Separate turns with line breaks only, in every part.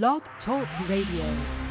Blog Talk Radio.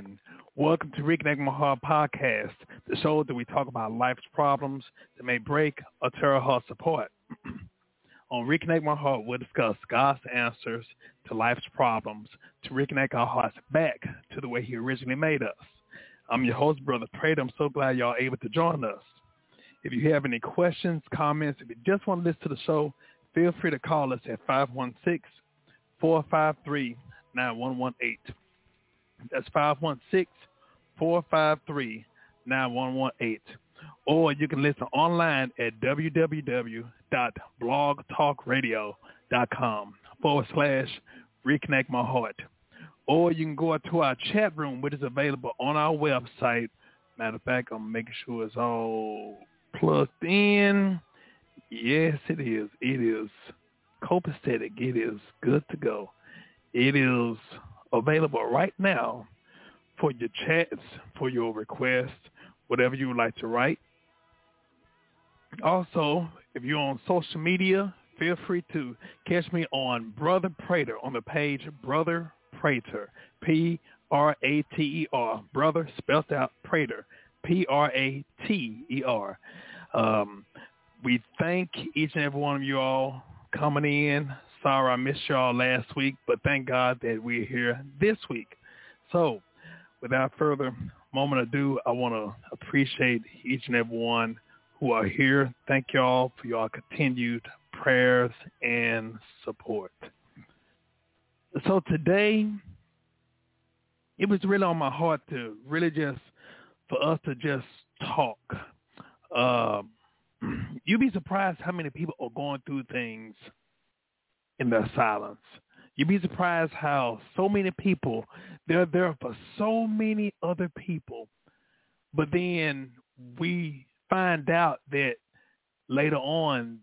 Evening. Welcome to Reconnect My Heart podcast, the show that we talk about life's problems that may break or tear our heart apart. On Reconnect My Heart, we'll discuss God's answers to life's problems to reconnect our hearts back to the way he originally made us. I'm your host, Brother Prater. I'm so glad y'all able to join us. If you have any questions, comments, if you just want to listen to the show, feel free to call us at 516-453-9118. That's 516-453-9118. Or you can listen online at www.blogtalkradio.com forward slash reconnect my heart. Or you can go to our chat room, which is available on our website. Matter of fact, I'm making sure it's all plugged in. Yes, it is. It is copacetic. It is good to go. It is available right now for your chats, for your requests, whatever you would like to write. Also, if you're on social media, feel free to catch me on Brother Prater on the page Brother Prater, P-R-A-T-E-R, Brother spelled out Prater, P-R-A-T-E-R. Um, we thank each and every one of you all coming in. Sorry I missed y'all last week, but thank God that we're here this week. So, without further moment ado, I want to appreciate each and every one who are here. Thank y'all for your continued prayers and support. So today, it was really on my heart to really just, for us to just talk. Um, you'd be surprised how many people are going through things in their silence. You'd be surprised how so many people, they're there for so many other people, but then we find out that later on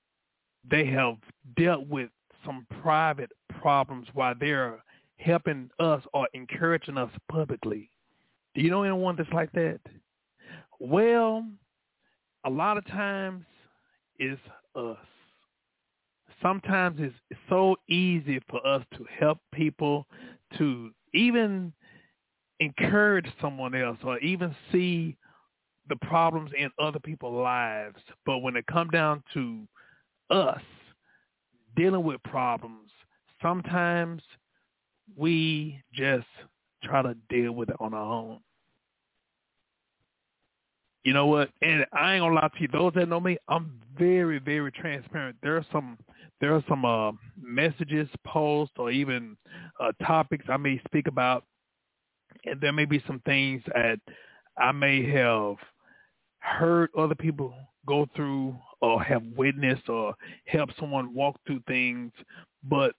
they have dealt with some private problems while they're helping us or encouraging us publicly. Do you know anyone that's like that? Well, a lot of times it's us. Sometimes it's so easy for us to help people to even encourage someone else or even see the problems in other people's lives. But when it comes down to us dealing with problems, sometimes we just try to deal with it on our own. You know what? And I ain't gonna lie to you. Those that know me, I'm very, very transparent. There are some, there are some uh, messages, posts, or even uh, topics I may speak about, and there may be some things that I may have heard other people go through, or have witnessed, or help someone walk through things. But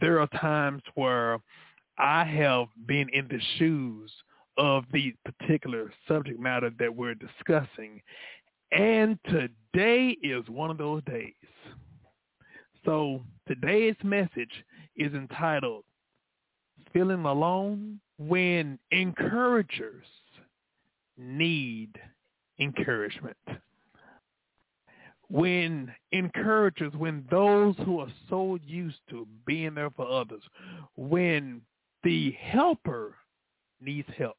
there are times where I have been in the shoes of the particular subject matter that we're discussing. And today is one of those days. So today's message is entitled Feeling Alone When Encouragers Need Encouragement. When encouragers, when those who are so used to being there for others, when the helper needs help.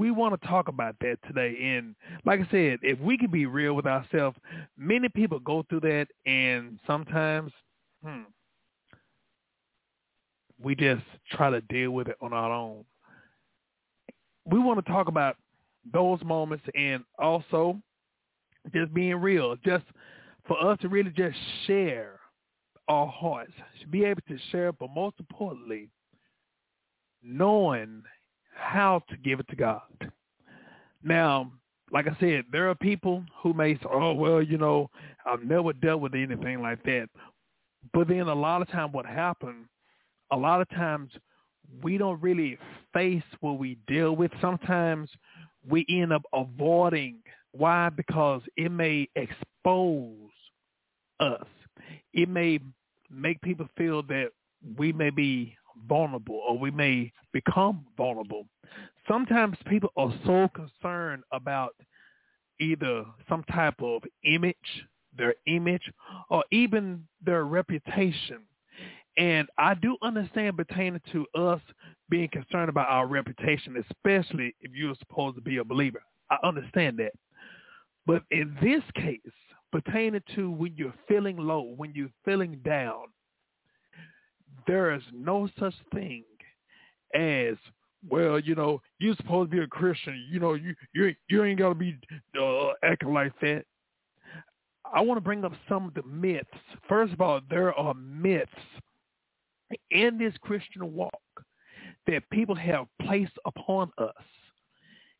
We want to talk about that today. And like I said, if we can be real with ourselves, many people go through that and sometimes hmm, we just try to deal with it on our own. We want to talk about those moments and also just being real, just for us to really just share our hearts, be able to share, but most importantly, knowing how to give it to God. Now, like I said, there are people who may say, oh, well, you know, I've never dealt with anything like that. But then a lot of time what happens, a lot of times we don't really face what we deal with. Sometimes we end up avoiding. Why? Because it may expose us. It may make people feel that we may be vulnerable or we may become vulnerable. Sometimes people are so concerned about either some type of image, their image, or even their reputation. And I do understand pertaining to us being concerned about our reputation, especially if you're supposed to be a believer. I understand that. But in this case, pertaining to when you're feeling low, when you're feeling down, there is no such thing as well, you know, you're supposed to be a Christian. You know, you you you ain't gotta be uh, acting like that. I want to bring up some of the myths. First of all, there are myths in this Christian walk that people have placed upon us.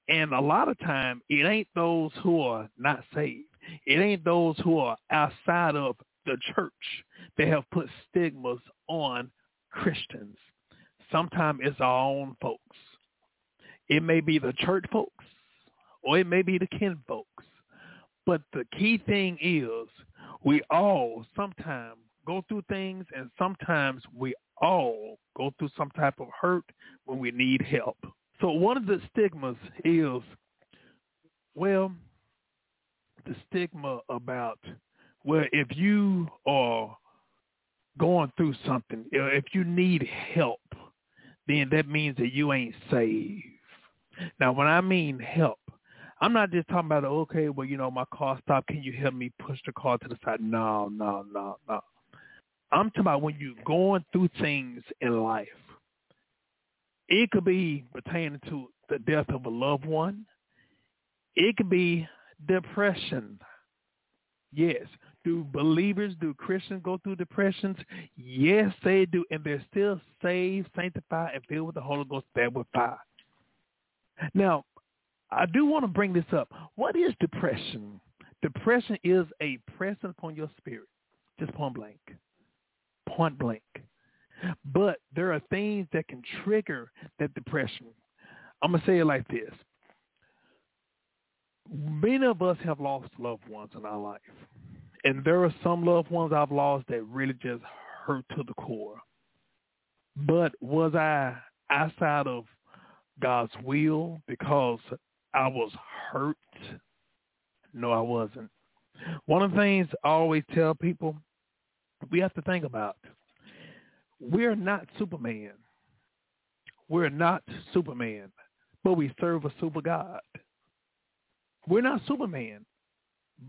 And a lot of time, it ain't those who are not saved. It ain't those who are outside of the church. They have put stigmas on Christians. Sometimes it's our own folks. It may be the church folks or it may be the kin folks. But the key thing is we all sometimes go through things and sometimes we all go through some type of hurt when we need help. So one of the stigmas is, well, the stigma about, well, if you are going through something, uh, if you need help, then that means that you ain't saved. Now, when I mean help, I'm not just talking about, okay, well, you know, my car stopped. Can you help me push the car to the side? No, no, no, no. I'm talking about when you're going through things in life. It could be pertaining to the death of a loved one. It could be depression. Yes. Do believers, do Christians go through depressions? Yes, they do. And they're still saved, sanctified, and filled with the Holy Ghost, that with fire. Now, I do want to bring this up. What is depression? Depression is a pressing upon your spirit, just point blank. Point blank. But there are things that can trigger that depression. I'm going to say it like this. Many of us have lost loved ones in our life. And there are some loved ones I've lost that really just hurt to the core. But was I outside of God's will because I was hurt? No, I wasn't. One of the things I always tell people, we have to think about, we're not Superman. We're not Superman, but we serve a super God. We're not Superman,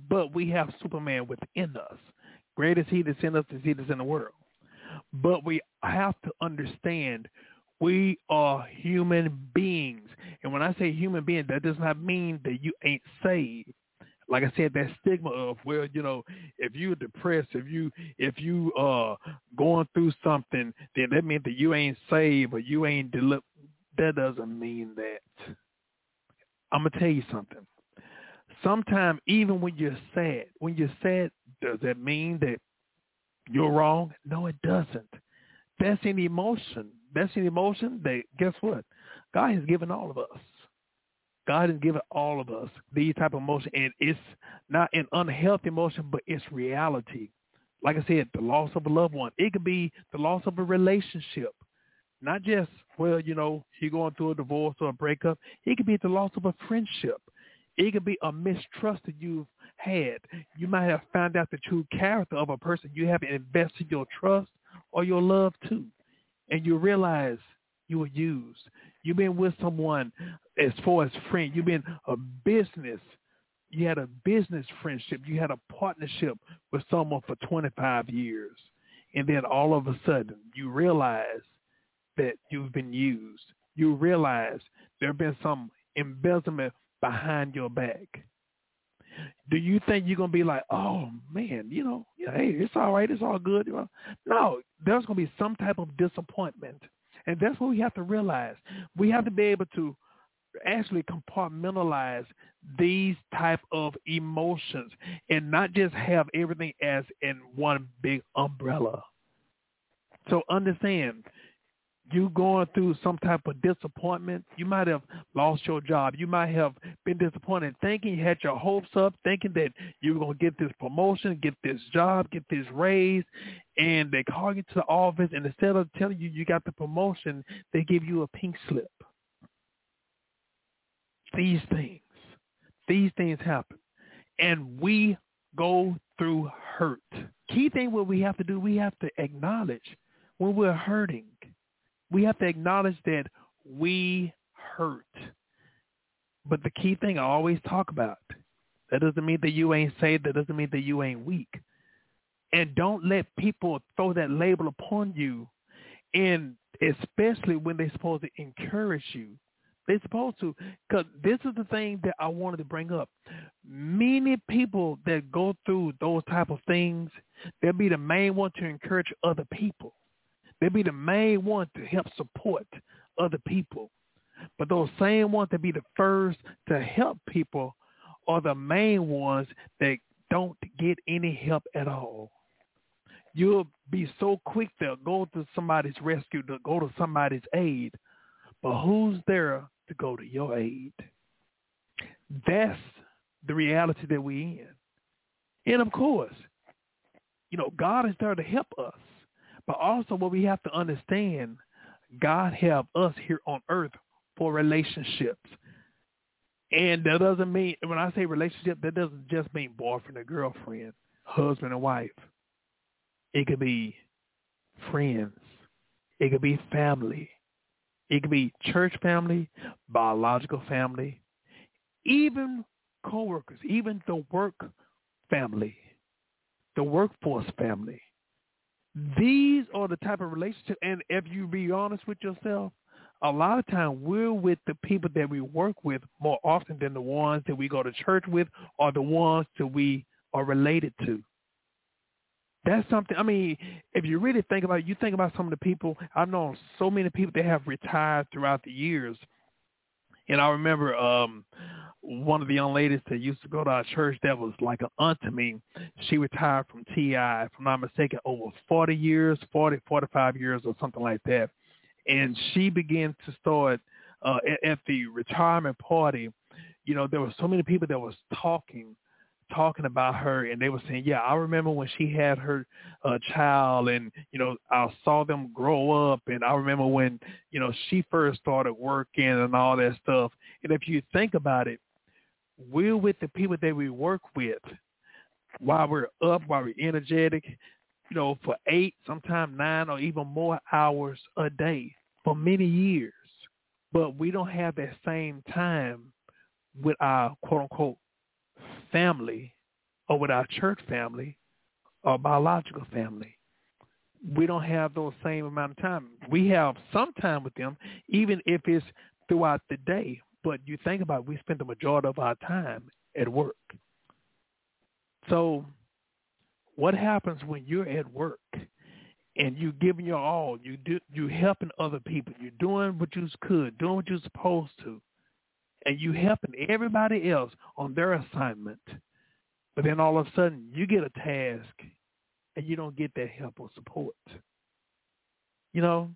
but we have Superman within us. Great is he that's in us as he that's in the world. But we have to understand we are human beings. And when I say human being, that does not mean that you ain't saved. Like I said, that stigma of well, you know, if you're depressed, if you if you uh going through something, then that means that you ain't saved or you ain't delivered. That doesn't mean that. I'm gonna tell you something. Sometimes even when you're sad, when you're sad, does that mean that you're wrong? No, it doesn't. That's an emotion. That's an emotion that, guess what? God has given all of us. God has given all of us these type of emotion, and it's not an unhealthy emotion, but it's reality. Like I said, the loss of a loved one. It could be the loss of a relationship, not just well, you know, you're going through a divorce or a breakup. It could be the loss of a friendship. It could be a mistrust that you've had. You might have found out the true character of a person you haven't invested your trust or your love to. And you realize you were used. You've been with someone as far as friend. You've been a business. You had a business friendship. You had a partnership with someone for 25 years. And then all of a sudden you realize that you've been used. You realize there have been some embezzlement behind your back. Do you think you're gonna be like, oh man, you know, yeah, hey, it's all right, it's all good? No, there's gonna be some type of disappointment, and that's what we have to realize. We have to be able to actually compartmentalize these type of emotions and not just have everything as in one big umbrella. So understand you going through some type of disappointment. You might have lost your job. You might have been disappointed, thinking you had your hopes up, thinking that you were going to get this promotion, get this job, get this raise, and they call you to the office, and instead of telling you you got the promotion, they give you a pink slip. These things, these things happen, and we go through hurt. Key thing what we have to do, we have to acknowledge when we're hurting we have to acknowledge that we hurt. But the key thing I always talk about, that doesn't mean that you ain't saved. That doesn't mean that you ain't weak. And don't let people throw that label upon you. And especially when they're supposed to encourage you. They're supposed to, because this is the thing that I wanted to bring up. Many people that go through those type of things, they'll be the main one to encourage other people. They be the main one to help support other people. But those same ones that be the first to help people are the main ones that don't get any help at all. You'll be so quick to go to somebody's rescue, to go to somebody's aid, but who's there to go to your aid? That's the reality that we in. And of course, you know, God is there to help us. But also what we have to understand, God have us here on earth for relationships. And that doesn't mean, when I say relationship, that doesn't just mean boyfriend or girlfriend, husband and wife. It could be friends. It could be family. It could be church family, biological family, even coworkers, even the work family, the workforce family. These are the type of relationships, and if you be honest with yourself, a lot of time we're with the people that we work with more often than the ones that we go to church with or the ones that we are related to. That's something. I mean, if you really think about it, you think about some of the people I've known. So many people that have retired throughout the years, and I remember um one of the young ladies that used to go to our church that was like an aunt to me. She retired from TI, if I'm not mistaken, over 40 years, 40, 45 years or something like that. And she began to start uh, at, at the retirement party. You know, there were so many people that was talking talking about her, and they were saying, "Yeah, I remember when she had her uh, child, and you know, I saw them grow up, and I remember when you know she first started working and all that stuff." And if you think about it, we're with the people that we work with while we're up, while we're energetic, you know, for eight, sometimes nine or even more hours a day for many years. But we don't have that same time with our quote unquote family or with our church family or biological family. We don't have those same amount of time. We have some time with them, even if it's throughout the day. But you think about it, we spend the majority of our time at work. So what happens when you're at work and you're giving your all, you do you're helping other people, you're doing what you could, doing what you're supposed to, and you helping everybody else on their assignment, but then all of a sudden you get a task and you don't get that help or support. You know,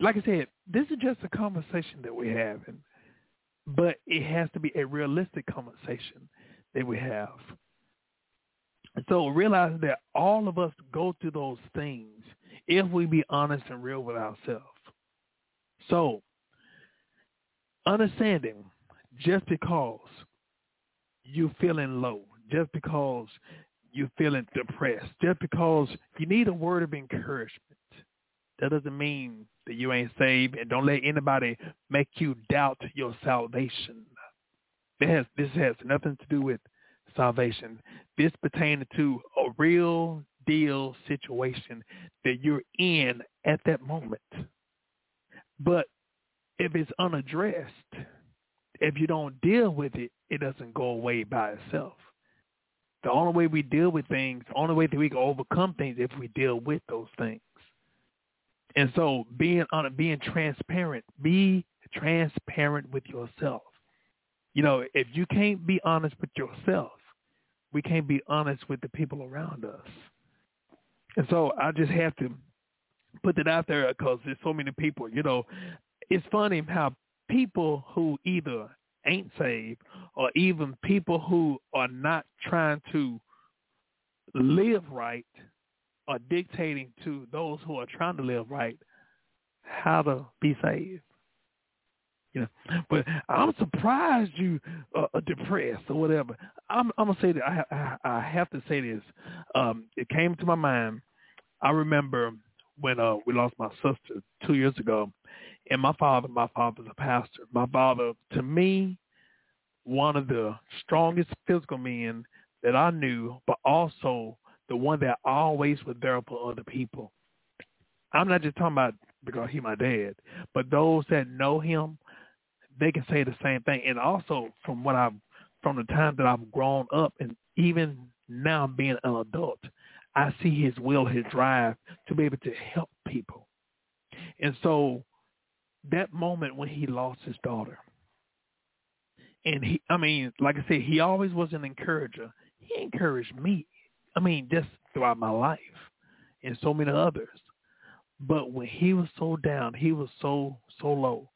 like I said, this is just a conversation that we're having, but it has to be a realistic conversation that we have. And so realize that all of us go through those things if we be honest and real with ourselves. So understanding just because you're feeling low, just because you're feeling depressed, just because you need a word of encouragement, that doesn't mean that you ain't saved and don't let anybody make you doubt your salvation. It has, this has nothing to do with salvation. This pertains to a real deal situation that you're in at that moment. But if it's unaddressed, if you don't deal with it, it doesn't go away by itself. The only way we deal with things, the only way that we can overcome things if we deal with those things. And so being on being transparent, be transparent with yourself. You know, if you can't be honest with yourself, we can't be honest with the people around us. And so I just have to put it out there because there's so many people, you know, it's funny how people who either ain't saved or even people who are not trying to live right are dictating to those who are trying to live right how to be saved. You know, but I'm surprised you are depressed or whatever. I'm, I'm gonna say that I, I, I have to say this. Um, it came to my mind. I remember when uh, we lost my sister two years ago, and my father, my father's a pastor. My father, to me, one of the strongest physical men that I knew, but also the one that always was there for other people. I'm not just talking about because he my dad, but those that know him, they can say the same thing. And also from what I've from the time that I've grown up and even now being an adult, I see his will, his drive to be able to help people. And so that moment when he lost his daughter, and he, I mean, like I said, he always was an encourager. He encouraged me. I mean, just throughout my life and so many others. But when he was so down, he was so, so low.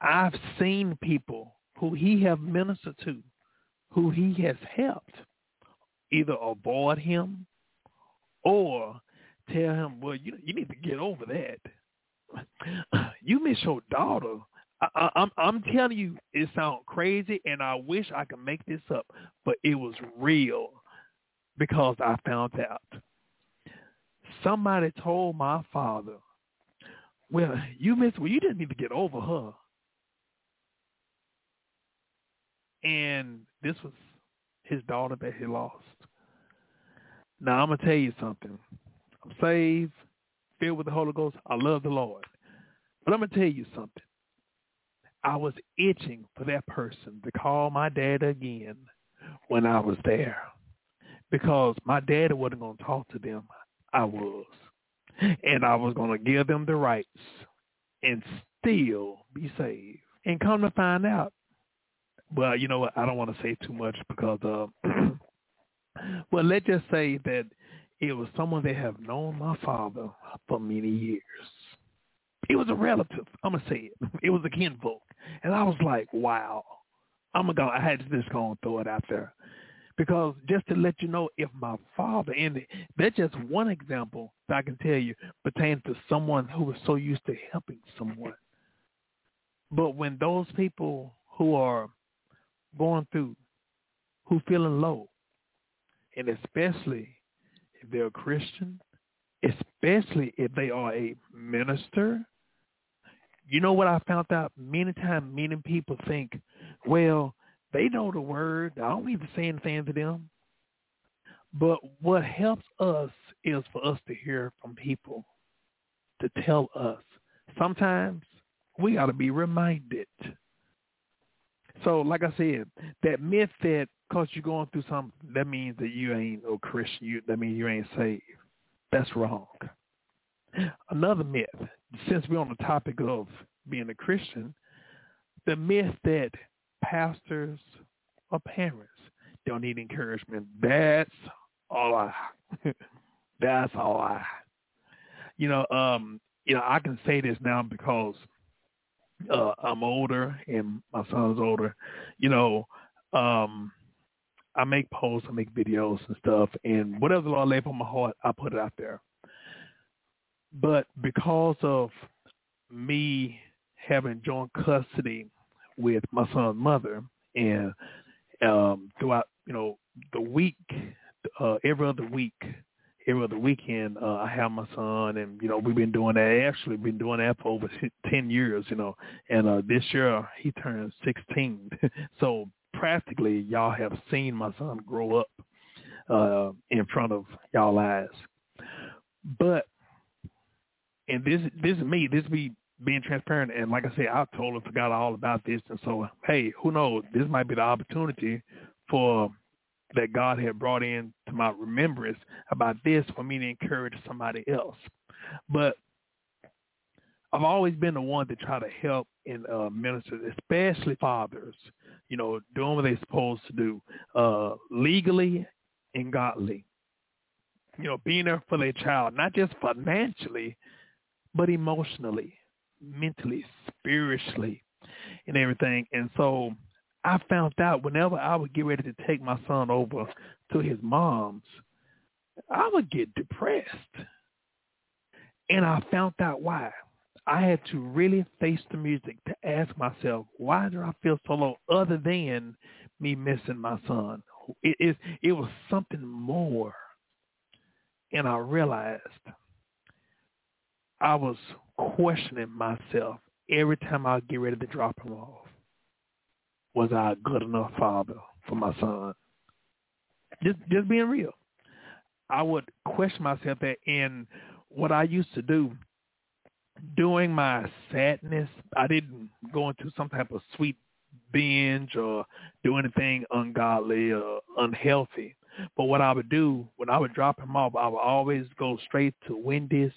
I've seen people who he have ministered to, who he has helped, either avoid him or tell him, well, you, you need to get over that. You miss your daughter. I, I, I'm I'm telling you, it sounds crazy, and I wish I could make this up, but it was real because I found out. Somebody told my father, "Well, you miss. Well, you didn't need to get over her." And this was his daughter that he lost. Now I'm gonna tell you something. I'm saved, filled with the Holy Ghost. I love the Lord. But I'm gonna tell you something. I was itching for that person to call my dad again when I was there. Because my dad wasn't gonna talk to them. I was. And I was gonna give them the rights and still be saved. And come to find out. Well, you know what, I don't want to say too much because uh well let's just say that it was someone that have known my father for many years. It was a relative. I'm gonna say it. It was a kinfolk, and I was like, wow. I'm gonna go. I had to just go and throw it out there because just to let you know if my father and that's just one example that I can tell you pertaining to someone who was so used to helping someone. But when those people who are going through, who feeling low, and especially they're a Christian, especially if they are a minister, you know what I found out? Many times, many people think, well, they know the word. I don't need to say anything to them. But what helps us is for us to hear from people to tell us. Sometimes we got to be reminded. So, like I said, that myth that because you're going through something, that means that you ain't a Christian. You, that means you ain't saved. That's wrong. Another myth, since we're on the topic of being a Christian, the myth that pastors or parents don't need encouragement. That's all I. that's all I. You know, um, you know, I can say this now because uh, I'm older and my son's older. You know, um, I make posts, I make videos and stuff, and whatever the Lord laid on my heart, I put it out there. But because of me having joint custody with my son's mother, and um, throughout you know the week, uh, every other week, every other weekend, uh, I have my son, and you know we've been doing that. Actually, been doing that for over ten years, you know. And uh, this year he turned sixteen, so practically y'all have seen my son grow up uh, in front of y'all eyes. But and this this is me. This be being transparent. And like I said, I totally forgot all about this. And so, hey, who knows? This might be the opportunity for that God had brought in to my remembrance about this for me to encourage somebody else. But I've always been the one to try to help in uh, ministers, especially fathers, you know, doing what they're supposed to do, uh, legally and godly. You know, being there for their child, not just financially, but emotionally, mentally, spiritually, and everything. And so I found out whenever I would get ready to take my son over to his mom's, I would get depressed. And I found out why. I had to really face the music to ask myself, why do I feel so low other than me missing my son? It, it, it was something more. And I realized I was questioning myself every time I get ready to drop him off. Was I a good enough father for my son? Just just being real. I would question myself that in what I used to do during my sadness, I didn't go into some type of sweet binge or do anything ungodly or unhealthy. But what I would do when I would drop him off, I would always go straight to Wendy's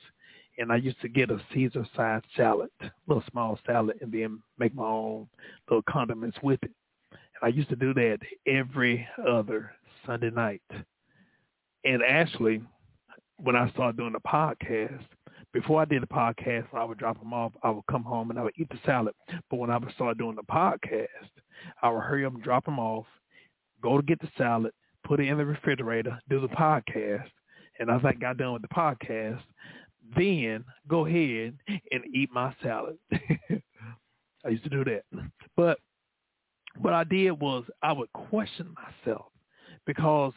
and I used to get a Caesar size salad, a little small salad, and then make my own little condiments with it. And I used to do that every other Sunday night. And actually, when I started doing the podcast, before I did the podcast, I would drop them off. I would come home and I would eat the salad. But when I would start doing the podcast, I would hurry up and drop them off, go to get the salad, put it in the refrigerator, do the podcast. And as I got done with the podcast, then go ahead and eat my salad. I used to do that. But what I did was I would question myself because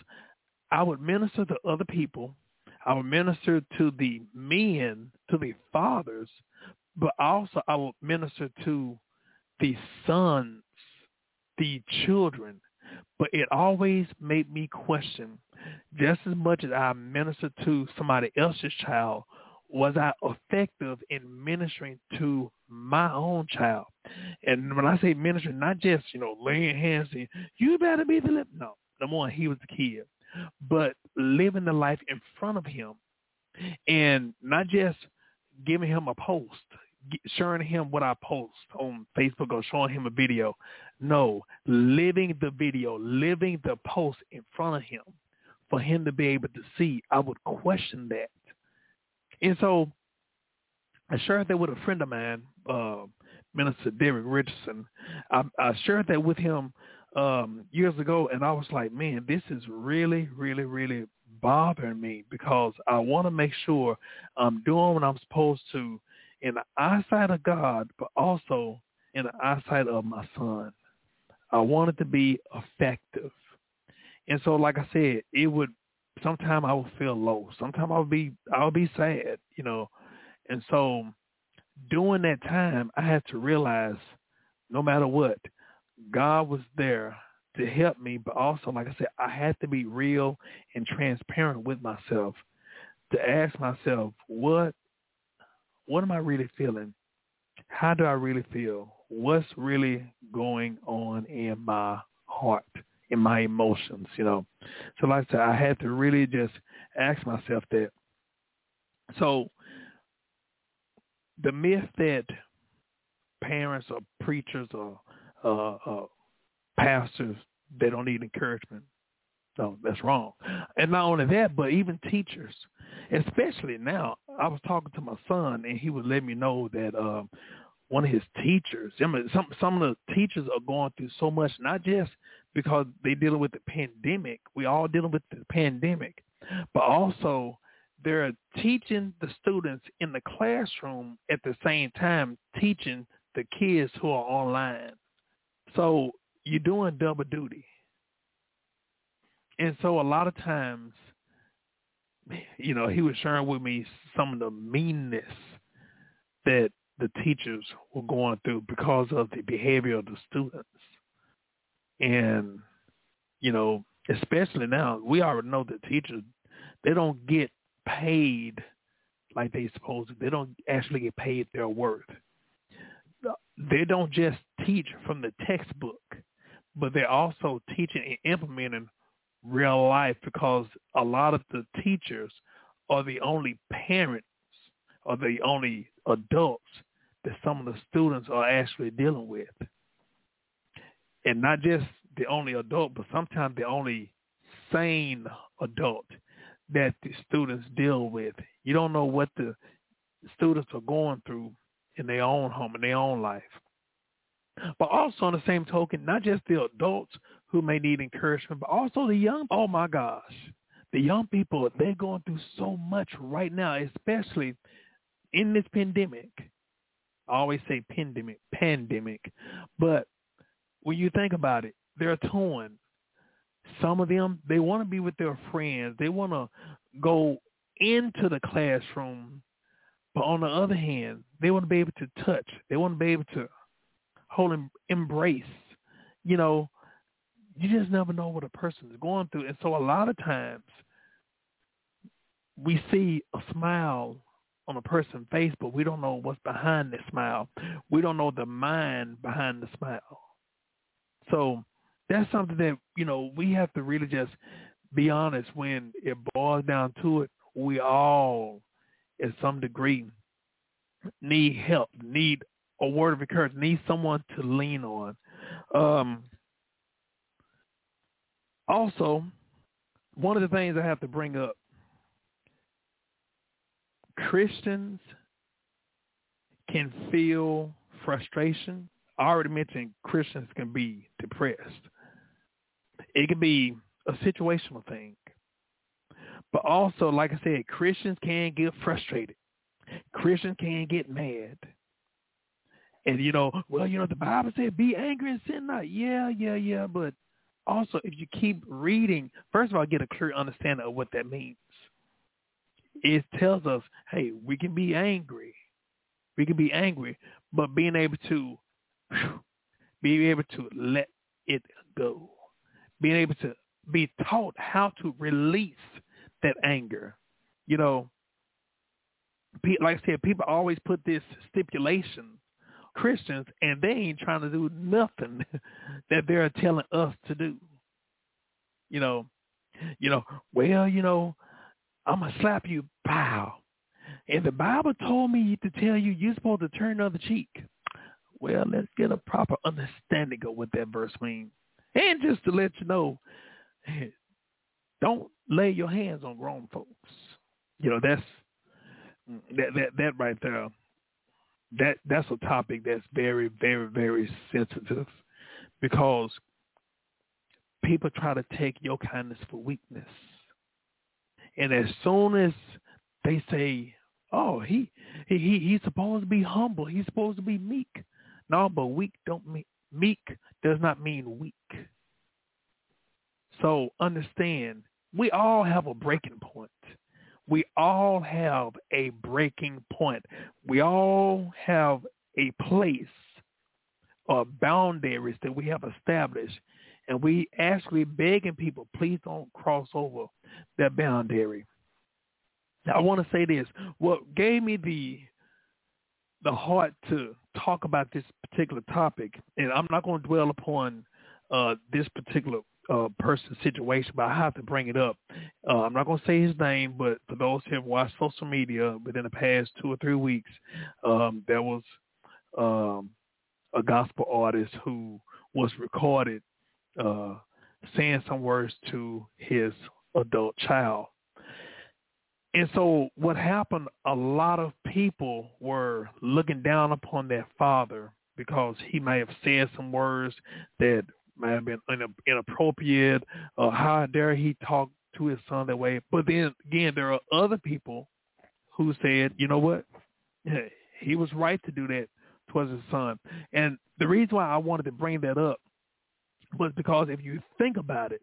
I would minister to other people. I would minister to the men, to the fathers, but also I would minister to the sons, the children. But it always made me question just as much as I minister to somebody else's child was I effective in ministering to my own child? And when I say ministering, not just, you know, laying hands and you better be the lip. No, number one, he was the kid. But living the life in front of him and not just giving him a post, showing him what I post on Facebook or showing him a video. No, living the video, living the post in front of him for him to be able to see. I would question that and so I shared that with a friend of mine uh, Minister Derek Richardson. I, I shared that with him um, years ago, and I was like, man, this is really, really, really bothering me because I want to make sure I'm doing what I'm supposed to in the eyesight of God, but also in the eyesight of my son. I want it to be effective. And so, like I said, it would, sometimes I will feel low. Sometimes I'll be, I'll be sad, you know. And so during that time, I had to realize no matter what, God was there to help me, but also, like I said, I had to be real and transparent with myself to ask myself, what, what am I really feeling? How do I really feel? What's really going on in my heart, in my emotions, you know? So like I said, I had to really just ask myself that. So the myth that parents or preachers or uh, uh, pastors they don't need encouragement. No, that's wrong. And not only that, but even teachers, especially now. I was talking to my son, and he was letting me know that um, one of his teachers, some some of the teachers are going through so much, not just because they're dealing with the pandemic. We all dealing with the pandemic, but also they're teaching the students in the classroom at the same time teaching the kids who are online. So you're doing double duty. And so a lot of times, you know, he was sharing with me some of the meanness that the teachers were going through because of the behavior of the students. And, you know, especially now, we already know that teachers, they don't get paid like they supposed to. They don't actually get paid their worth. They don't just teach from the textbook, but they're also teaching and implementing real life because a lot of the teachers are the only parents or the only adults that some of the students are actually dealing with. And not just the only adult, but sometimes the only sane adult that the students deal with. You don't know what the students are going through in their own home, in their own life. But also on the same token, not just the adults who may need encouragement, but also the young. Oh my gosh. The young people, they're going through so much right now, especially in this pandemic. I always say pandemic, pandemic. But when you think about it, they're torn. Some of them, they want to be with their friends. They want to go into the classroom. But on the other hand, they want to be able to touch. They want to be able to hold and embrace. You know, you just never know what a person is going through. And so a lot of times we see a smile on a person's face, but we don't know what's behind the smile. We don't know the mind behind the smile. So that's something that, you know, we have to really just be honest when it boils down to it. We all, at some degree, need help, need a word of encouragement, need someone to lean on. Um, also, one of the things I have to bring up, Christians can feel frustration. I already mentioned Christians can be depressed. It can be a situational thing. But also, like I said, Christians can get frustrated. Christians can get mad. And you know, well, you know, the Bible said be angry and sin not. Yeah, yeah, yeah. But also if you keep reading, first of all, get a clear understanding of what that means. It tells us, hey, we can be angry. We can be angry, but being able to being able to let it go being able to be taught how to release that anger. You know, like I said, people always put this stipulation, Christians, and they ain't trying to do nothing that they're telling us to do. You know, you know, well, you know, I'm gonna slap you, pow. And the Bible told me to tell you you're supposed to turn the other cheek. Well, let's get a proper understanding of what that verse means. And just to let you know, don't lay your hands on grown folks. You know, that's that that that right there. that that's a topic that's very, very, very sensitive because people try to take your kindness for weakness. And as soon as they say, "Oh, he he he he's supposed to be humble. He's supposed to be meek." No, but weak don't mean meek does not mean weak. So understand, we all have a breaking point. We all have a breaking point. We all have a place or boundaries that we have established. And we actually begging people, please don't cross over that boundary. Now, I want to say this. What gave me the the heart to talk about this particular topic, and I'm not going to dwell upon uh, this particular uh, person's situation, but I have to bring it up. Uh, I'm not going to say his name, but for those who have watched social media within the past two or three weeks, um, there was um, a gospel artist who was recorded uh, saying some words to his adult child. And so what happened, a lot of people were looking down upon that father because he may have said some words that may have been inappropriate or how dare he talk to his son that way. But then again, there are other people who said, you know what, he was right to do that towards his son. And the reason why I wanted to bring that up was because if you think about it,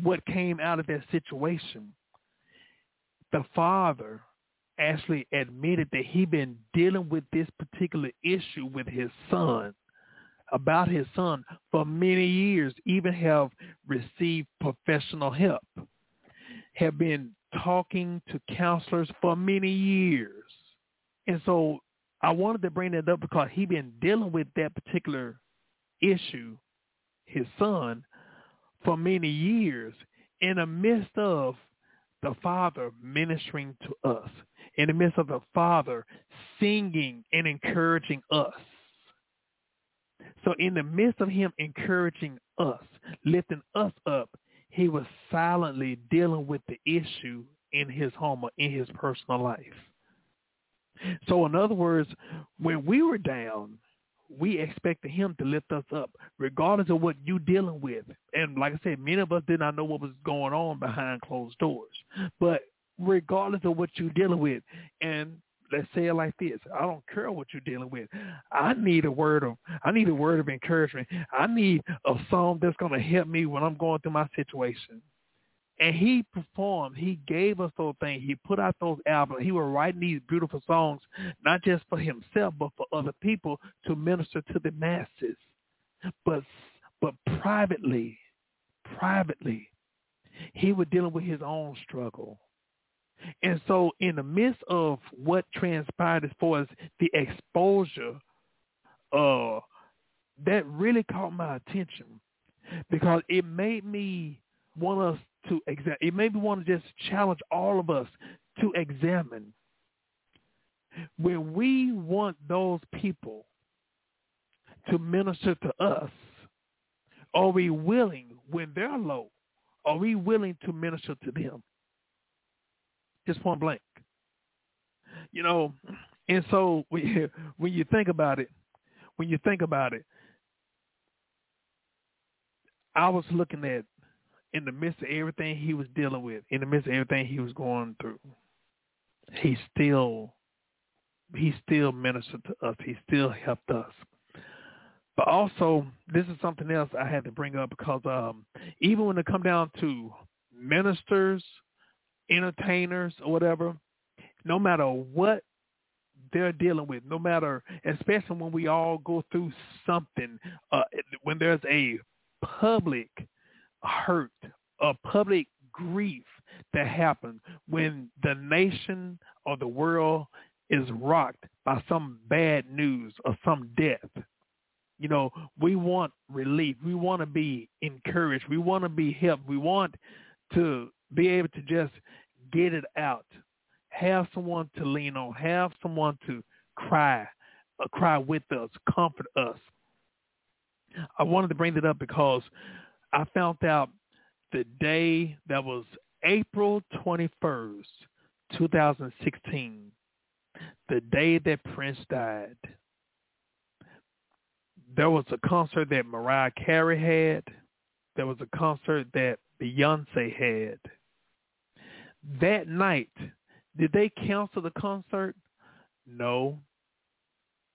what came out of that situation, the father actually admitted that he'd been dealing with this particular issue with his son about his son for many years, even have received professional help, have been talking to counselors for many years. And so I wanted to bring that up because he'd been dealing with that particular issue, his son, for many years in the midst of the Father ministering to us, in the midst of the Father singing and encouraging us. So in the midst of him encouraging us, lifting us up, he was silently dealing with the issue in his home or in his personal life. So in other words, when we were down, we expected him to lift us up, regardless of what you dealing with. And like I said, many of us did not know what was going on behind closed doors. But regardless of what you're dealing with, and let's say it like this. I don't care what you're dealing with. I need a word of I need a word of encouragement. I need a song that's gonna help me when I'm going through my situation. And he performed. He gave us those things. He put out those albums. He was writing these beautiful songs, not just for himself, but for other people to minister to the masses. But but privately, privately, he was dealing with his own struggle. And so in the midst of what transpired as far as the exposure, uh, that really caught my attention because it made me want us to examine. It made me want to just challenge all of us to examine when we want those people to minister to us. Are we willing when they're low? Are we willing to minister to them? Just point blank. You know, and so when you, when you think about it, when you think about it, I was looking at in the midst of everything he was dealing with, in the midst of everything he was going through, he still he still ministered to us. He still helped us. But also, this is something else I had to bring up because um, even when it come down to ministers entertainers or whatever, no matter what they're dealing with, no matter, especially when we all go through something, uh, when there's a public hurt, a public grief that happens, when the nation or the world is rocked by some bad news or some death. You know, we want relief. We want to be encouraged. We want to be helped. We want to be able to just get it out. Have someone to lean on. Have someone to cry, uh, cry with us, comfort us. I wanted to bring that up because I found out the day that was April 21st, 2016, the day that Prince died, there was a concert that Mariah Carey had. There was a concert that Beyonce had. That night, did they cancel the concert? No.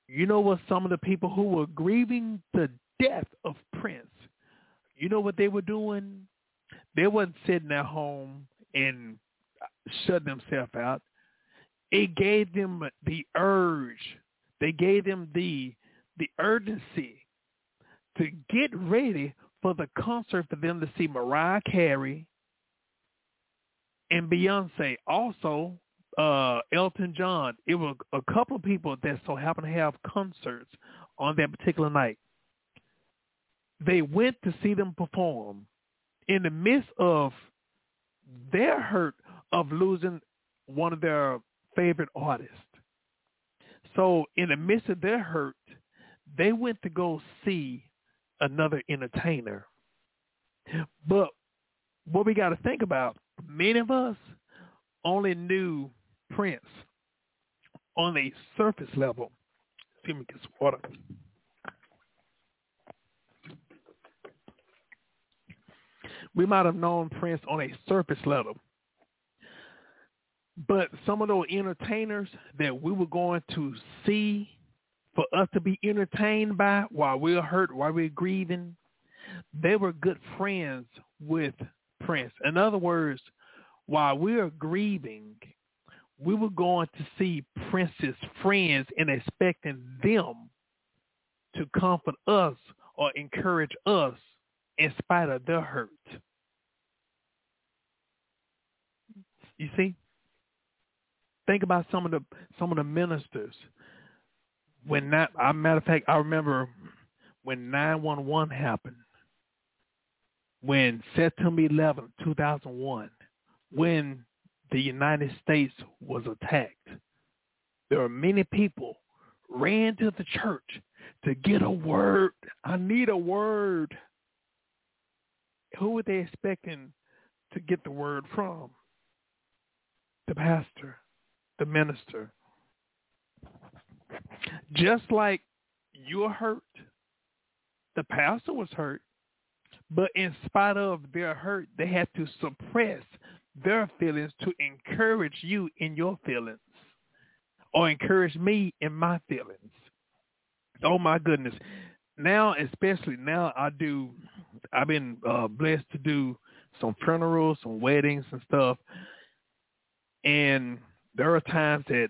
You know what some of the people who were grieving the death of Prince, you know what they were doing? They wasn't sitting at home and shutting themselves out. It gave them the urge. They gave them the the urgency to get ready for the concert for them to see Mariah Carey and Beyonce. Also, uh, Elton John. It was a couple of people that so happened to have concerts on that particular night. They went to see them perform in the midst of their hurt of losing one of their favorite artists. So in the midst of their hurt, they went to go see another entertainer. But what we got to think about, many of us only knew Prince on a surface level. Let me get water. We might have known Prince on a surface level. But some of those entertainers that we were going to see for us to be entertained by while we're hurt, while we're grieving, they were good friends with Prince. In other words, while we are grieving, we were going to see Prince's friends and expecting them to comfort us or encourage us in spite of their hurt. You see? Think about some of the some of the ministers. When that, a matter of fact, I remember when 911 happened, when September 11, 2001, when the United States was attacked, there were many people ran to the church to get a word. I need a word. Who were they expecting to get the word from? The pastor, the minister. Just like you're hurt, the pastor was hurt, but in spite of their hurt, they had to suppress their feelings to encourage you in your feelings or encourage me in my feelings. Oh my goodness. Now, especially now I do, I've been uh, blessed to do some funerals, some weddings and stuff. And there are times that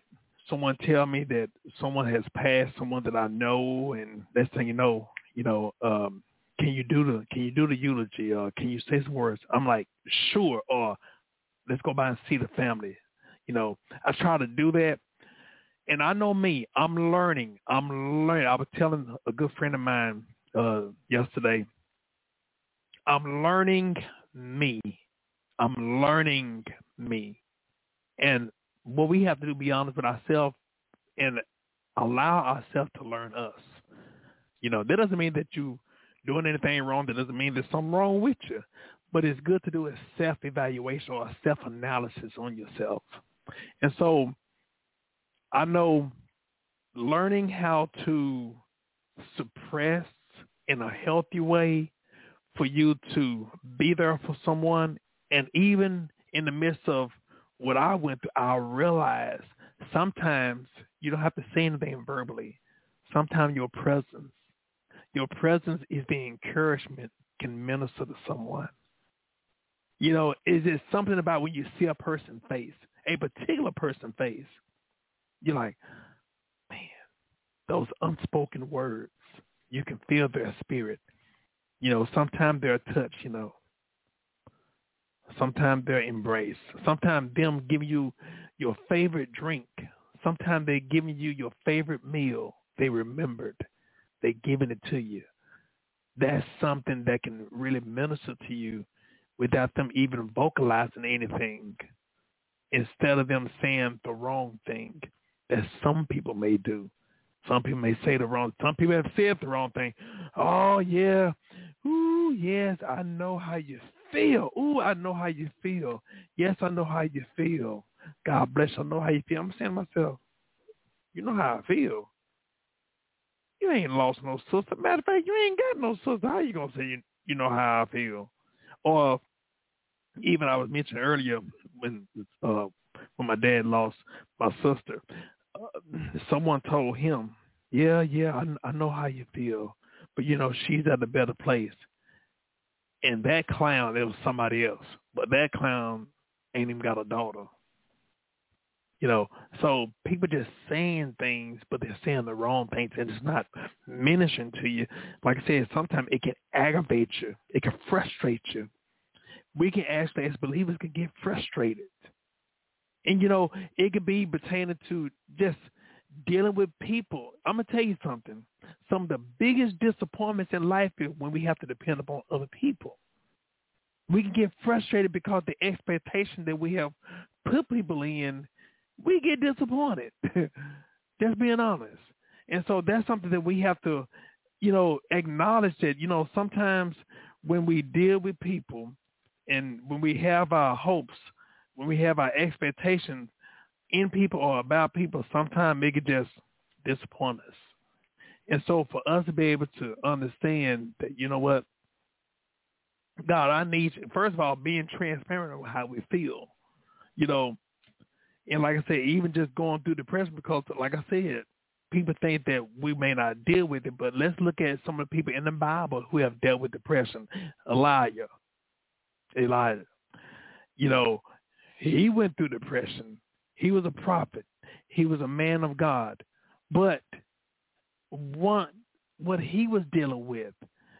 someone tell me that someone has passed, someone that I know, and next thing you know, you know, um, can you do the can you do the eulogy or can you say some words? I'm like, sure, or let's go by and see the family. You know, I try to do that. And I know me, I'm learning. I'm learning. I was telling a good friend of mine uh, yesterday, I'm learning me. I'm learning me. And what we have to do, be honest with ourselves and allow ourselves to learn us. You know, that doesn't mean that you doing anything wrong. That doesn't mean there's something wrong with you. But it's good to do a self-evaluation or a self-analysis on yourself. And so I know learning how to suppress in a healthy way for you to be there for someone and even in the midst of what I went through, I realized sometimes you don't have to say anything verbally. Sometimes your presence, your presence is the encouragement can minister to someone. You know, is it something about when you see a person face, a particular person face, you're like, man, those unspoken words, you can feel their spirit. You know, sometimes they're a touch, you know. Sometimes they're embrace. Sometimes them giving you your favorite drink. Sometimes they're giving you your favorite meal. They remembered. They're giving it to you. That's something that can really minister to you without them even vocalizing anything instead of them saying the wrong thing that some people may do. Some people may say the wrong. Some people have said the wrong thing. Oh yeah, ooh yes, I know how you feel. Ooh, I know how you feel. Yes, I know how you feel. God bless. I know how you feel. I'm saying to myself, You know how I feel. You ain't lost no sister. Matter of fact, you ain't got no sister. How you gonna say you, you know how I feel? Or even I was mentioning earlier when uh when my dad lost my sister, uh, someone told him, "Yeah, yeah, I, I know how you feel, but you know she's at a better place." And that clown, it was somebody else, but that clown ain't even got a daughter. You know, so people just saying things, but they're saying the wrong things, and it's not ministering to you. Like I said, sometimes it can aggravate you. It can frustrate you. We can actually, as believers, can get frustrated. And, you know, it could be pertaining to just dealing with people. I'm to tell you something. Some of the biggest disappointments in life is when we have to depend upon other people. We can get frustrated because the expectation that we have put people in we get disappointed. Just being honest. And so that's something that we have to, you know, acknowledge that, you know, sometimes when we deal with people and when we have our hopes, when we have our expectations in people or about people, sometimes it just disappoint us. And so for us to be able to understand that, you know what, God, I need you. First of all, being transparent on how we feel. You know, and like I said, even just going through depression because, like I said, people think that we may not deal with it, but let's look at some of the people in the Bible who have dealt with depression. Elijah, Elijah, you know, he went through depression. He was a prophet. He was a man of God. But one, what he was dealing with,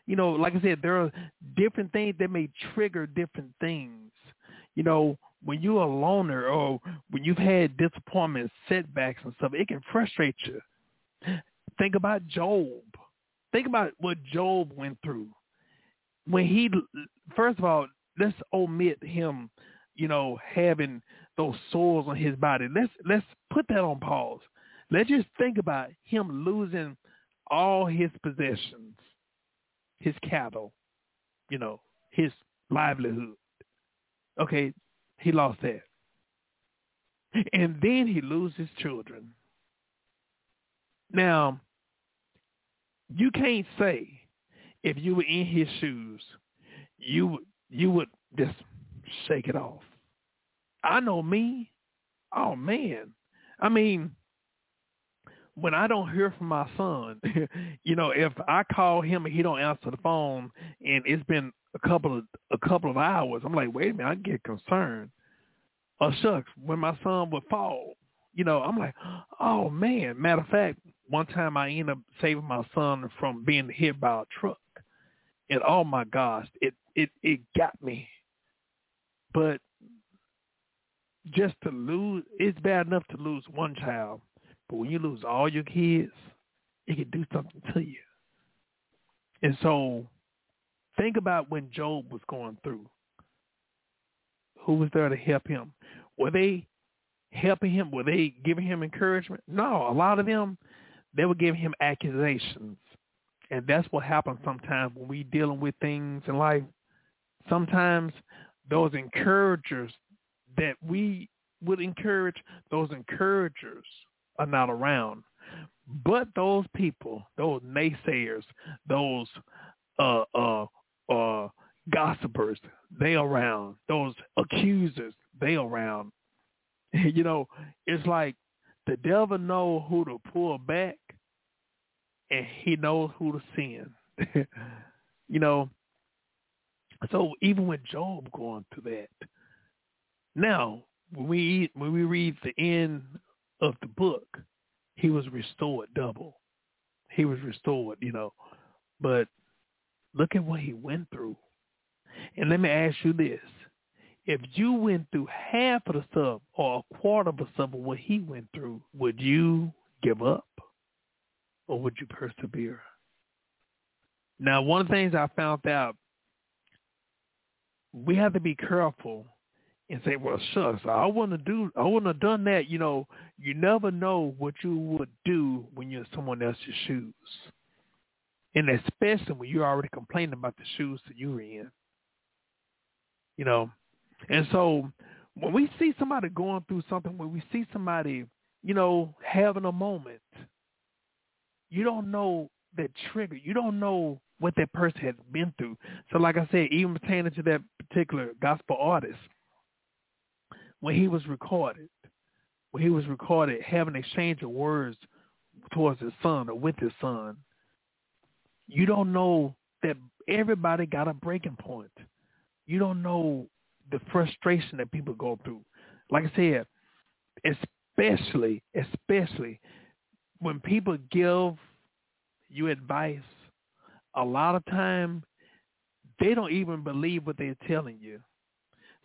you know, like I said, there are different things that may trigger different things. You know, when you're a loner or when you've had disappointments, setbacks and stuff, it can frustrate you. Think about Job. Think about what Job went through. When he, first of all, let's omit him, you know, having those sores on his body. Let's let's put that on pause. Let's just think about him losing all his possessions, his cattle, you know, his livelihood. Okay, he lost that. And then he loses children. Now, you can't say if you were in his shoes, you you would just shake it off. I know me. Oh man. I mean, when I don't hear from my son, you know, if I call him and he don't answer the phone and it's been a couple of a couple of hours, I'm like, wait a minute, I get concerned. Or shucks, when my son would fall, you know, I'm like, oh man. Matter of fact, one time I ended up saving my son from being hit by a truck, and oh my gosh, it it it got me. But just to lose, it's bad enough to lose one child, but when you lose all your kids, it can do something to you. And so Think about when Job was going through. Who was there to help him? Were they helping him? Were they giving him encouragement? No, a lot of them, they were giving him accusations. And that's what happens sometimes when we dealing with things in life. Sometimes those encouragers that we would encourage, those encouragers are not around. But those people, those naysayers, those uh, uh, uh, gossipers, they around. Those accusers, they around. you know, it's like the devil know who to pull back, and he knows who to send. you know, so even with Job going through that, now when we eat, when we read the end of the book, he was restored double. He was restored, you know, but Look at what he went through. And let me ask you this. If you went through half of the stuff or a quarter of the stuff of what he went through, would you give up or would you persevere? Now, one of the things I found out, we have to be careful and say, well, shucks, I wouldn't have do, I wouldn't have done that. You know, you never know what you would do when you're in someone else's shoes. And especially when you're already complaining about the shoes that you're in. You know, and so when we see somebody going through something, when we see somebody you know, having a moment. You don't know that trigger. You don't know what that person has been through. So like I said, even pertaining to that particular gospel artist, when he was recorded, when he was recorded having an exchange of words towards his son or with his son, you don't know that everybody got a breaking point. You don't know the frustration that people go through. Like I said, especially, especially when people give you advice, a lot of time they don't even believe what they're telling you.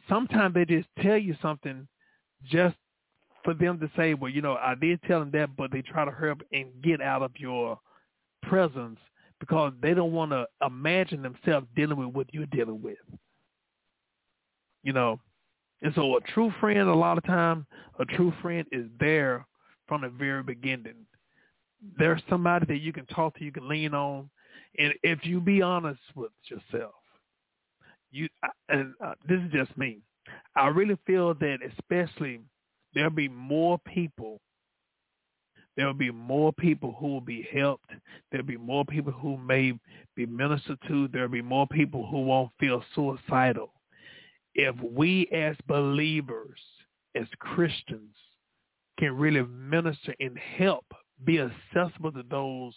Sometimes they just tell you something just for them to say, well, you know, I did tell them that, but they try to hurry up and get out of your presence because they don't want to imagine themselves dealing with what you're dealing with. You know, and so a true friend, a lot of times, a true friend is there from the very beginning. There's somebody that you can talk to, you can lean on, and if you be honest with yourself, you and uh, this is just me. I really feel that especially there'll be more people. There'll be more people who will be helped. There'll be more people who may be ministered to. There'll be more people who won't feel suicidal. If we as believers, as Christians, can really minister and help, be accessible to those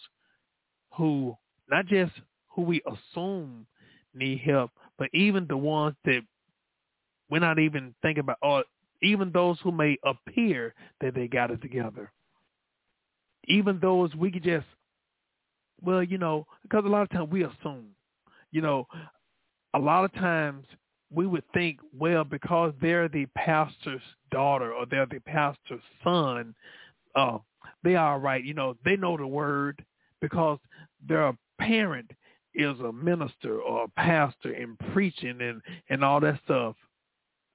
who, not just who we assume need help, but even the ones that we're not even thinking about, or even those who may appear that they got it together. Even those we could just, well, you know, because a lot of times we assume, you know, a lot of times we would think, well, because they're the pastor's daughter or they're the pastor's son, uh, they are right. You know, they know the word because their parent is a minister or a pastor and preaching and, and all that stuff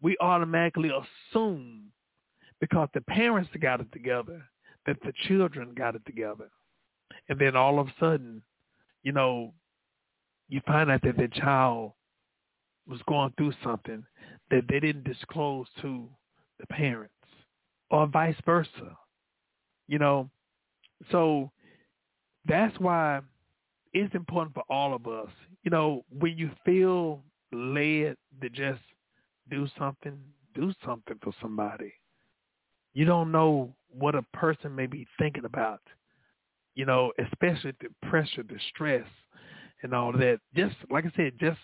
we automatically assume because the parents got it together that the children got it together. And then all of a sudden, you know, you find out that the child was going through something that they didn't disclose to the parents or vice versa. You know, so that's why it's important for all of us. You know, when you feel led to just do something, do something for somebody. You don't know what a person may be thinking about, you know, especially the pressure, the stress, and all that. Just like I said, just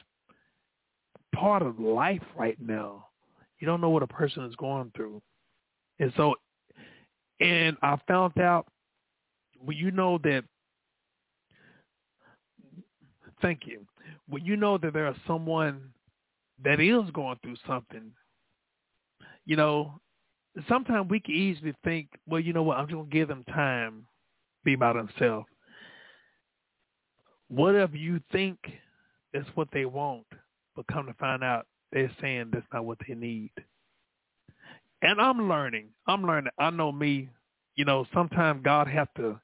part of life right now. You don't know what a person is going through. And so, and I found out, well, you know that, thank you. When you know that there is someone that is going through something, you know, sometimes we can easily think, well, you know what, I'm just going to give them time, be by themselves. Whatever you think that's what they want, but come to find out they're saying that's not what they need. And I'm learning. I'm learning. I know me, you know, sometimes God have to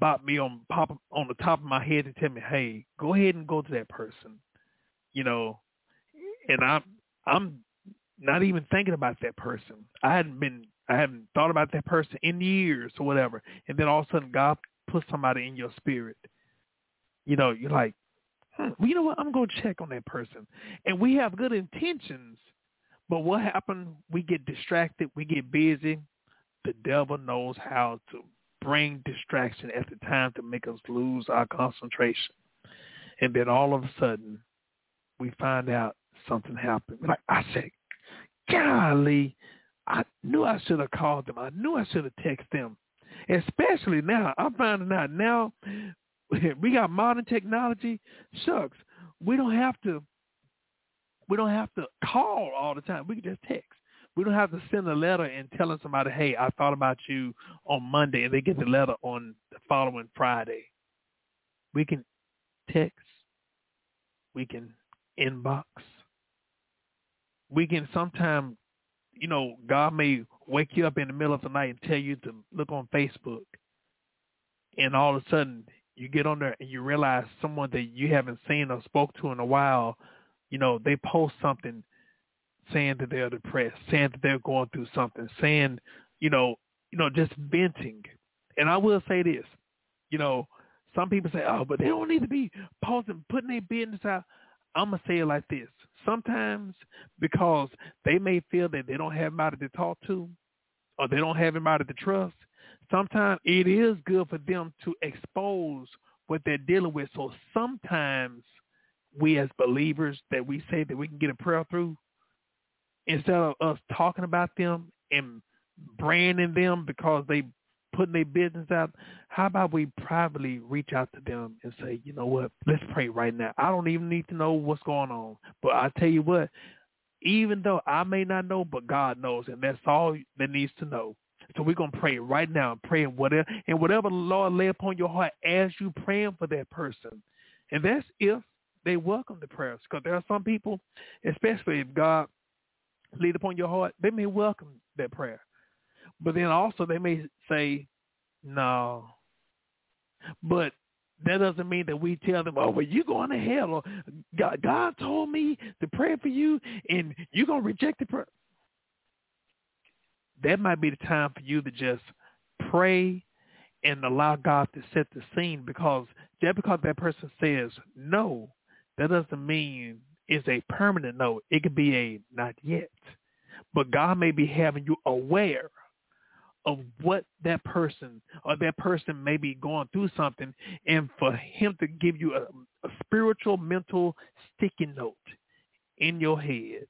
bop me on pop on the top of my head to tell me, hey, go ahead and go to that person. You know, and I'm I'm not even thinking about that person. I hadn't been I haven't thought about that person in years or whatever. And then all of a sudden God puts somebody in your spirit. You know, you're like, hmm, well, you know what? I'm to check on that person. And we have good intentions, but what happened? We get distracted. We get busy. The devil knows how to bring distraction at the time to make us lose our concentration. And then all of a sudden, we find out something happened. Like I said, golly, I knew I should have called them. I knew I should have texted them. Especially now, I'm finding out now we got modern technology. Shucks, we don't have to. We don't have to call all the time. We can just text. We don't have to send a letter and telling somebody, "Hey, I thought about you on Monday," and they get the letter on the following Friday. We can text. We can inbox we can sometimes, you know, God may wake you up in the middle of the night and tell you to look on Facebook, and all of a sudden you get on there and you realize someone that you haven't seen or spoke to in a while, you know, they post something saying that they're depressed, saying that they're going through something, saying, you know, you know, just venting. And I will say this, you know, some people say, oh, but they don't need to be posting, putting their business out. I'm going to say it like this. Sometimes because they may feel that they don't have anybody to talk to or they don't have anybody to trust, sometimes it is good for them to expose what they're dealing with. So sometimes we as believers that we say that we can get a prayer through, instead of us talking about them and branding them because they putting their business out, how about we privately reach out to them and say, you know what, let's pray right now. I don't even need to know what's going on. But I tell you what, even though I may not know, but God knows, and that's all that needs to know. So we're gonna pray right now, praying whatever and whatever the Lord lay upon your heart as you praying for that person. And that's if they welcome the prayers. Because there are some people, especially if God lead upon your heart, they may welcome that prayer. But then also they may say, no. But that doesn't mean that we tell them, oh, well, you're going to hell. Or God, God told me to pray for you, and you're going to reject the prayer. That might be the time for you to just pray and allow God to set the scene because just because that person says no, that doesn't mean it's a permanent no. It could be a not yet. But God may be having you aware of what that person or that person may be going through something and for him to give you a, a spiritual mental sticky note in your head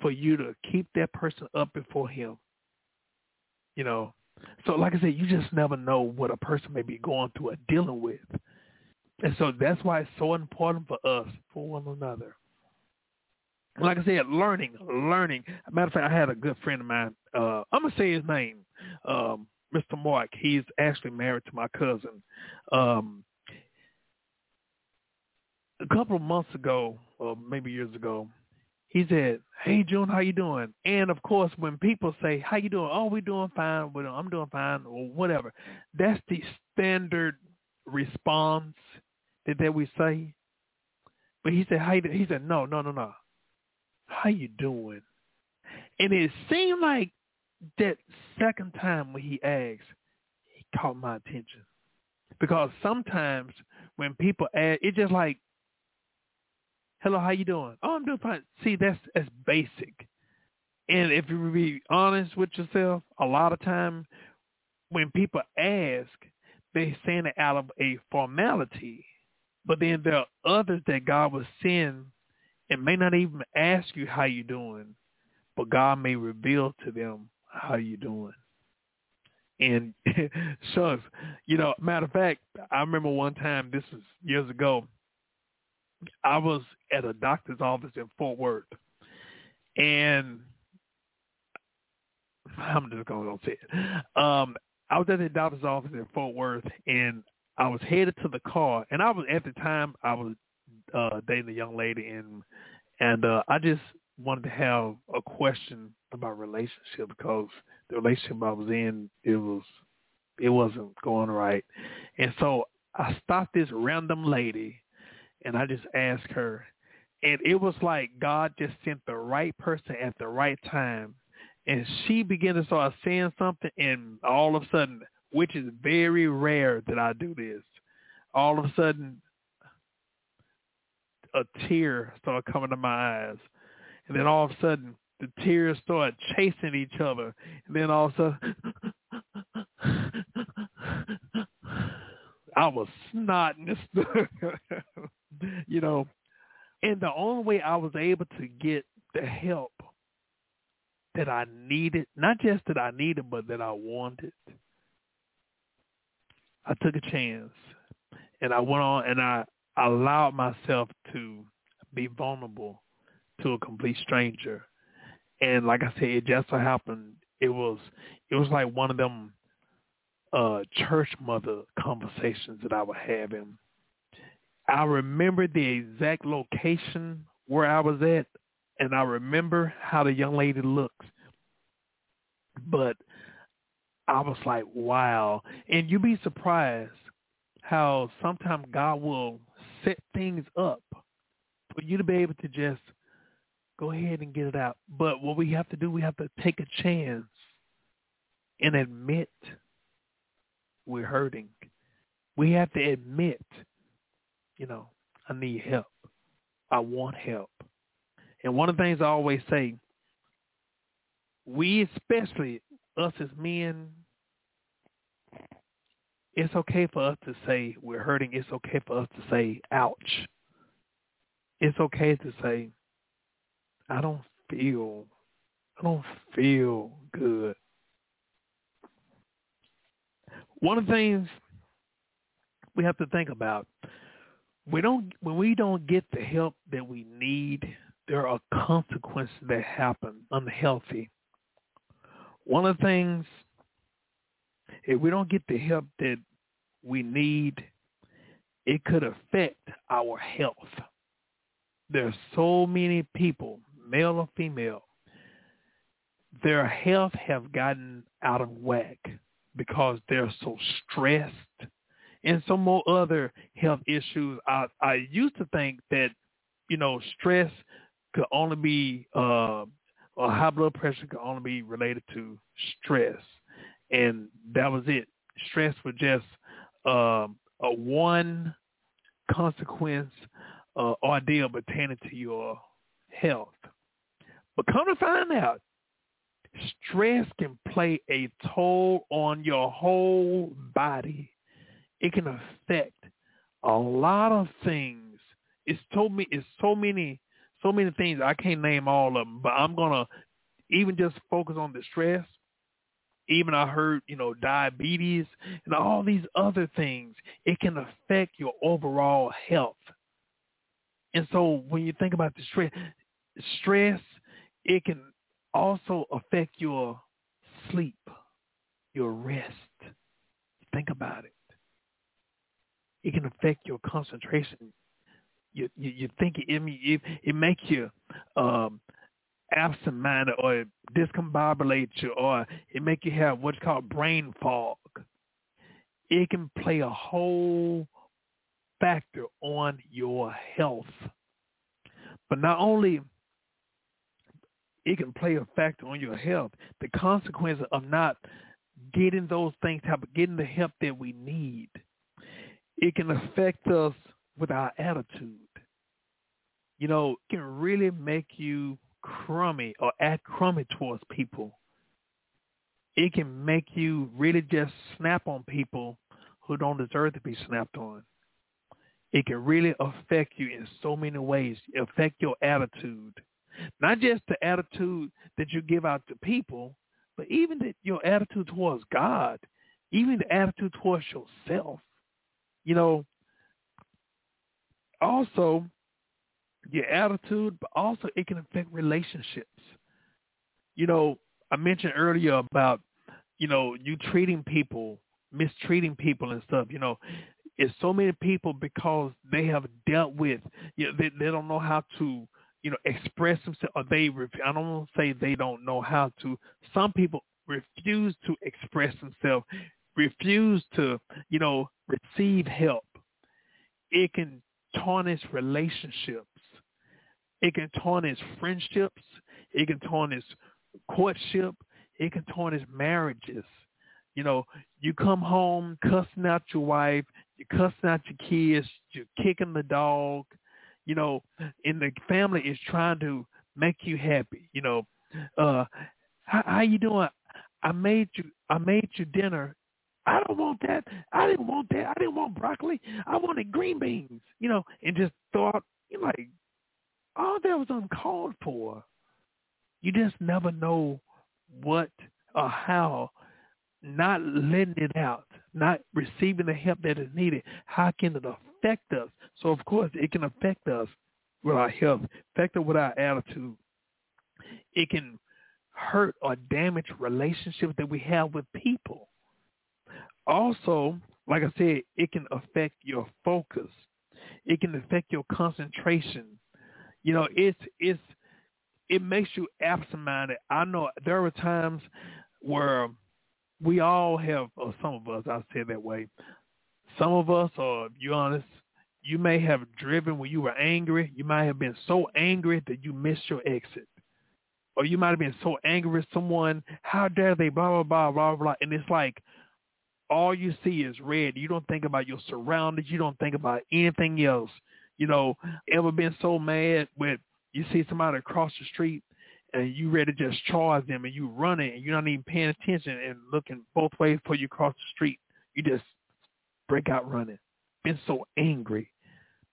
for you to keep that person up before him. You know, so like I said, you just never know what a person may be going through or dealing with. And so that's why it's so important for us, for one another like I said, learning, learning. Matter of fact, I had a good friend of mine. Uh, I'm gonna say his name, um, Mr. Mark. He's actually married to my cousin. Um, a couple of months ago, or maybe years ago, he said, "Hey, June, how you doing?" And of course, when people say, "How you doing?" "Oh, we doing fine." I'm doing fine, or whatever. That's the standard response that, we say. But he said, "How you?" He said, "No, no, no, no how you doing? And it seemed like that second time when he asked, he caught my attention. Because sometimes when people ask, it's just like, hello, how you doing? Oh, I'm doing fine. See, that's, that's basic. And if you be honest with yourself, a lot of times when people ask, they're saying it out of a formality. But then there are others that God will send and may not even ask you how you're doing, but God may reveal to them how you're doing. And shucks, you know, matter of fact, I remember one time, this was years ago, I was at a doctor's office in Fort Worth. And I'm just going to say it. Um, I was at the doctor's office in Fort Worth, and I was headed to the car. And I was at the time I was uh, dating a young lady, and and uh, I just wanted to have a question about relationship because the relationship I was in, it was it wasn't going right, and so I stopped this random lady, and I just asked her, and it was like God just sent the right person at the right time, and she began to start saying something, and all of a sudden, which is very rare that I do this, all of a sudden a tear started coming to my eyes. And then all of a sudden, the tears started chasing each other. And then all of a sudden, I was snotting, you know. And the only way I was able to get the help that I needed, not just that I needed, but that I wanted, I took a chance. And I went on and I, allowed myself to be vulnerable to a complete stranger. And like I said, it just so happened it was it was like one of them uh church mother conversations that I was having. I remember the exact location where I was at and I remember how the young lady looks. But I was like, wow. And you'd be surprised how sometimes God will set things up for you to be able to just go ahead and get it out. But what we have to do, we have to take a chance and admit we're hurting. We have to admit, you know, I need help. I want help. And one of the things I always say, we especially, us as men, it's okay for us to say we're hurting. It's okay for us to say, ouch. It's okay to say, I don't feel, I don't feel good. One of the things we have to think about, we don't, when we don't get the help that we need, there are consequences that happen unhealthy. One of the things, if we don't get the help that we need, it could affect our health. There's so many people, male or female, their health have gotten out of whack because they're so stressed and some more other health issues. I, I used to think that, you know, stress could only be, uh, or high blood pressure could only be related to stress. And that was it. Stress was just uh, a one consequence uh, ordeal pertaining to your health. But come to find out, stress can play a toll on your whole body. It can affect a lot of things. It's told me it's so many so many things I can't name all of them, but I'm gonna even just focus on the stress even I heard, you know, diabetes and all these other things. It can affect your overall health. And so when you think about the stress, stress, it can also affect your sleep, your rest. Think about it. It can affect your concentration. You you, you think it it, it makes you um, absent-minded or discombobulate you or it make you have what's called brain fog. It can play a whole factor on your health. But not only it can play a factor on your health, the consequences of not getting those things, getting the help that we need, it can affect us with our attitude. You know, it can really make you crummy or act crummy towards people, it can make you really just snap on people who don't deserve to be snapped on. It can really affect you in so many ways, affect your attitude. Not just the attitude that you give out to people, but even the, your attitude towards God, even the attitude towards yourself. You know, also your attitude, but also it can affect relationships. You know, I mentioned earlier about, you know, you treating people, mistreating people and stuff, you know, it's so many people because they have dealt with, you know, they, they don't know how to, you know, express themselves or they, I don't want to say they don't know how to. Some people refuse to express themselves, refuse to, you know, receive help. It can tarnish relationships. It can tarnish friendships. It can tarnish courtship. It can tarnish marriages. You know, you come home cussing out your wife, you're cussing out your kids, you're kicking the dog, you know, and the family is trying to make you happy. You know, uh, how, how you doing? I made you, I made you dinner. I don't want that. I didn't want that. I didn't want broccoli. I wanted green beans. You know, and just thought, you know, like, all that was uncalled for. You just never know what or how not letting it out, not receiving the help that is needed, how can it affect us? So of course it can affect us with our health, affect us with our attitude. It can hurt or damage relationships that we have with people. Also, like I said, it can affect your focus. It can affect your concentration you know, it's it's it makes you absent-minded. I know there are times where we all have, or some of us, I'll say that way. Some of us, or you're honest, you may have driven when you were angry. You might have been so angry that you missed your exit. or you might have been so angry with someone. How dare they? Blah blah blah blah blah. And it's like all you see is red. You don't think about your surroundings. You don't think about anything else. You know, ever been so mad with you see somebody across the street and you ready to just charge them and you running and you're not even paying attention and looking both ways before you cross the street. You just break out running. Been so angry.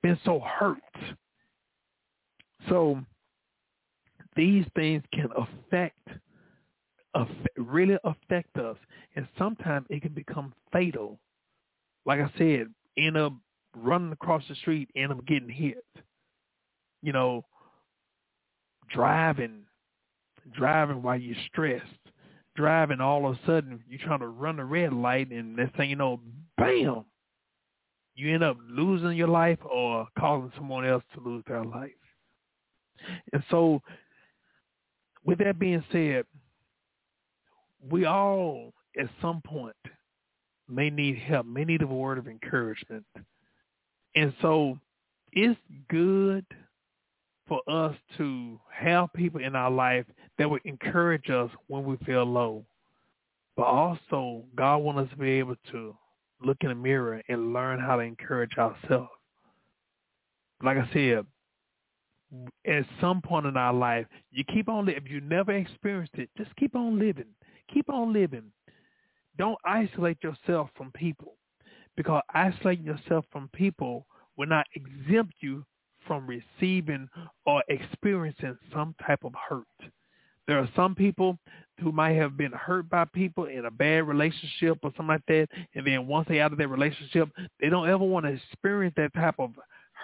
Been so hurt. So these things can affect, affect really affect us. And sometimes it can become fatal. Like I said, end up running across the street, and I'm getting hit. You know, driving, driving while you're stressed, driving all of a sudden you're trying to run the red light and next thing you know, bam, you end up losing your life or causing someone else to lose their life. And so with that being said, we all at some point may need help, may need a word of encouragement. And so it's good for us to have people in our life that would encourage us when we feel low. But also, God wants us to be able to look in the mirror and learn how to encourage ourselves. Like I said, at some point in our life, you keep on living. If you never experienced it, just keep on living. Keep on living. Don't isolate yourself from people because isolating yourself from people will not exempt you from receiving or experiencing some type of hurt. There are some people who might have been hurt by people in a bad relationship or something like that, and then once they're out of that relationship, they don't ever want to experience that type of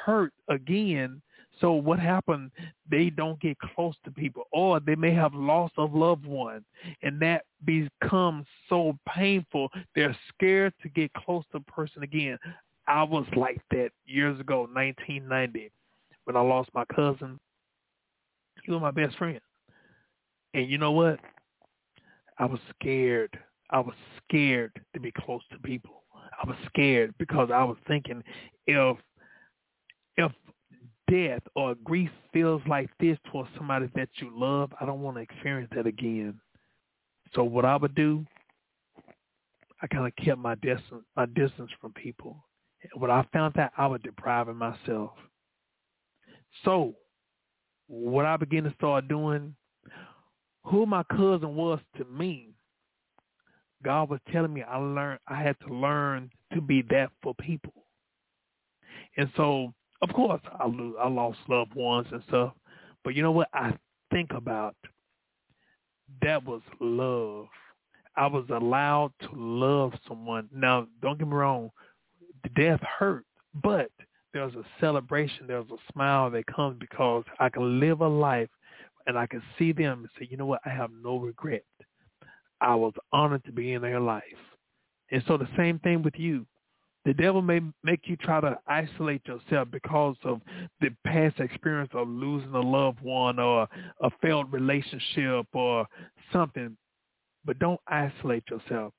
hurt again. So what happened? They don't get close to people, or they may have lost a loved one, and that becomes so painful. They're scared to get close to a person again. I was like that years ago, 1990 when I lost my cousin. He was my best friend. And you know what? I was scared. I was scared to be close to people. I was scared because I was thinking if if death or grief feels like this towards somebody that you love, I don't want to experience that again. So what I would do, I kind of kept my distance, my distance from people. When I found that, I was depriving myself. So what I began to start doing, who my cousin was to me, God was telling me I learned I had to learn to be that for people. And so, of course, I I lost loved ones and stuff. But you know what? I think about that was love. I was allowed to love someone. Now, don't get me wrong, the death hurt, but there's a celebration, there's a smile that comes because I can live a life and I can see them and say, you know what, I have no regret. I was honored to be in their life. And so the same thing with you. The devil may make you try to isolate yourself because of the past experience of losing a loved one or a failed relationship or something. But don't isolate yourself.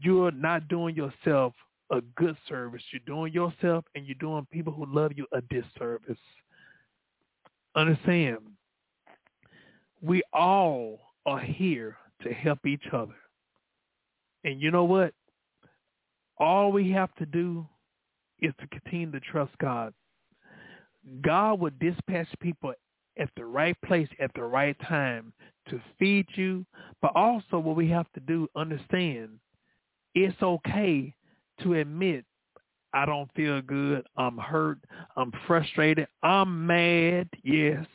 You're not doing yourself a good service. You're doing yourself and you're doing people who love you a disservice. Understand, we all are here to help each other. And you know what? All we have to do is to continue to trust God. God will dispatch people at the right place at the right time to feed you. But also what we have to do, understand, it's okay to admit I don't feel good. I'm hurt. I'm frustrated. I'm mad. Yes.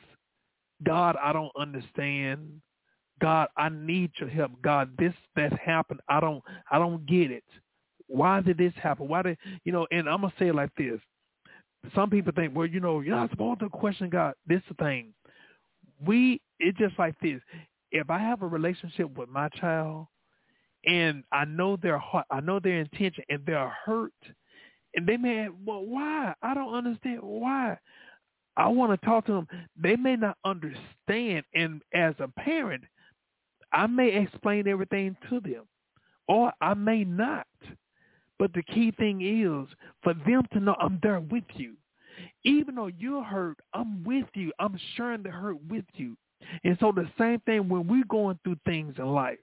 God, I don't understand. God, I need your help. God, this that happened. I don't I don't get it. Why did this happen? Why did you know, and I'm gonna say it like this. Some people think, well, you know, you're not supposed to question God. This the thing. We it's just like this. If I have a relationship with my child and I know their heart, I know their intention, and they're hurt, and they may, well, why? I don't understand why. I want to talk to them. They may not understand, and as a parent, I may explain everything to them, or I may not. But the key thing is for them to know I'm there with you. Even though you're hurt, I'm with you. I'm sharing the hurt with you. And so the same thing when we're going through things in life.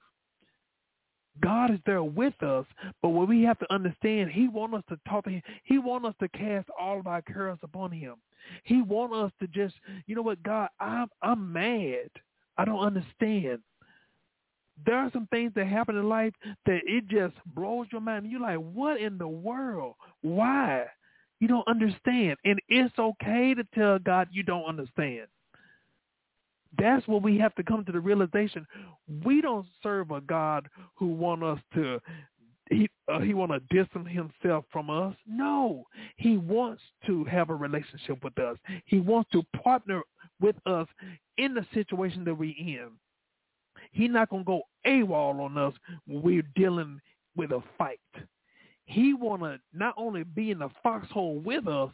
God is there with us, but what we have to understand, he wants us to talk to him. He wants us to cast all of our cares upon him. He wants us to just, you know what, God, I'm I'm mad. I don't understand. There are some things that happen in life that it just blows your mind. You're like, what in the world? Why? You don't understand. And it's okay to tell God you don't understand. That's what we have to come to the realization. We don't serve a God who want us to he uh, he want to distance himself from us. No, he wants to have a relationship with us. He wants to partner with us in the situation that we're in. He's not gonna go AWOL on us when we're dealing with a fight. He want to not only be in the foxhole with us,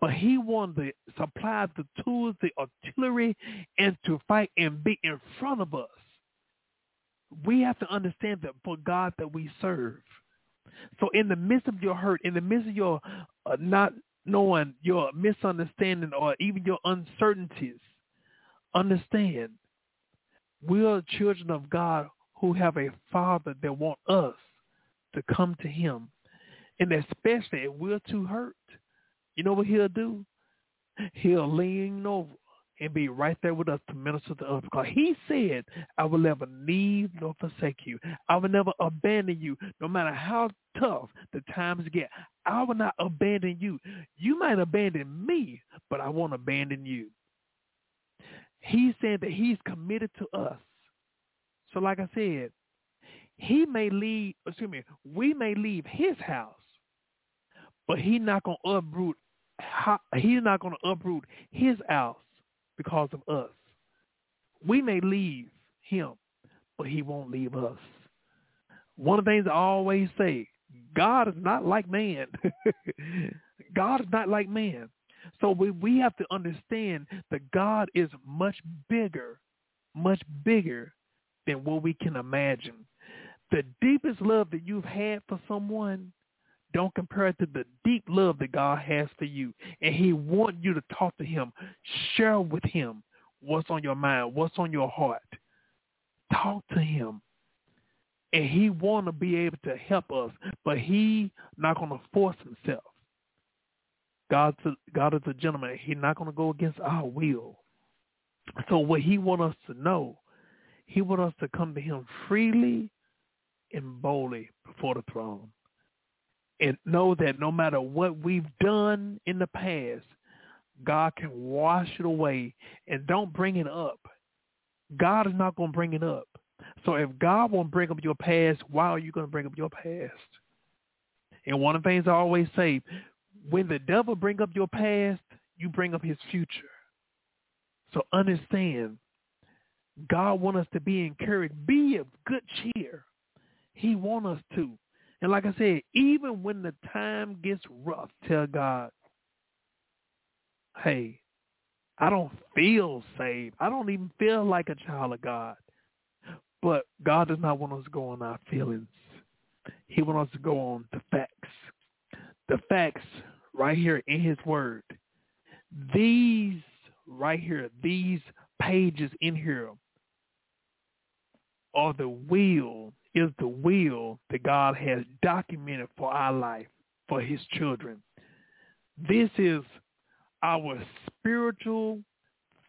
but he want to supply the tools, the artillery, and to fight and be in front of us. We have to understand that for God that we serve. So in the midst of your hurt, in the midst of your uh, not knowing, your misunderstanding, or even your uncertainties, understand we are children of God who have a Father that want us to come to Him and especially if we're too hurt, you know what he'll do? He'll lean over and be right there with us to minister to us. Because he said, I will never leave nor forsake you. I will never abandon you, no matter how tough the times get. I will not abandon you. You might abandon me, but I won't abandon you. He said that he's committed to us. So like I said, he may leave, excuse me, we may leave his house, but he's not going to uproot. He's not going to uproot his house because of us. We may leave him, but he won't leave us. One of the things I always say, God is not like man. God is not like man. So we, we have to understand that God is much bigger, much bigger than what we can imagine. The deepest love that you've had for someone don't compare it to the deep love that God has for you. And he wants you to talk to him. Share with him what's on your mind, what's on your heart. Talk to him. And he want to be able to help us, but he not going to force himself. God's a, God is a gentleman. He's not going to go against our will. So what he want us to know, he want us to come to him freely and boldly before the throne and know that no matter what we've done in the past, God can wash it away and don't bring it up. God is not going to bring it up. So if God won't bring up your past, why are you going to bring up your past? And one of the things I always say, when the devil bring up your past, you bring up his future. So understand, God want us to be encouraged. Be of good cheer. He want us to. And like I said, even when the time gets rough, tell God, hey, I don't feel saved. I don't even feel like a child of God. But God does not want us to go on our feelings. He wants us to go on the facts. The facts right here in his word. These right here, these pages in here are the will is the will that God has documented for our life, for his children. This is our spiritual,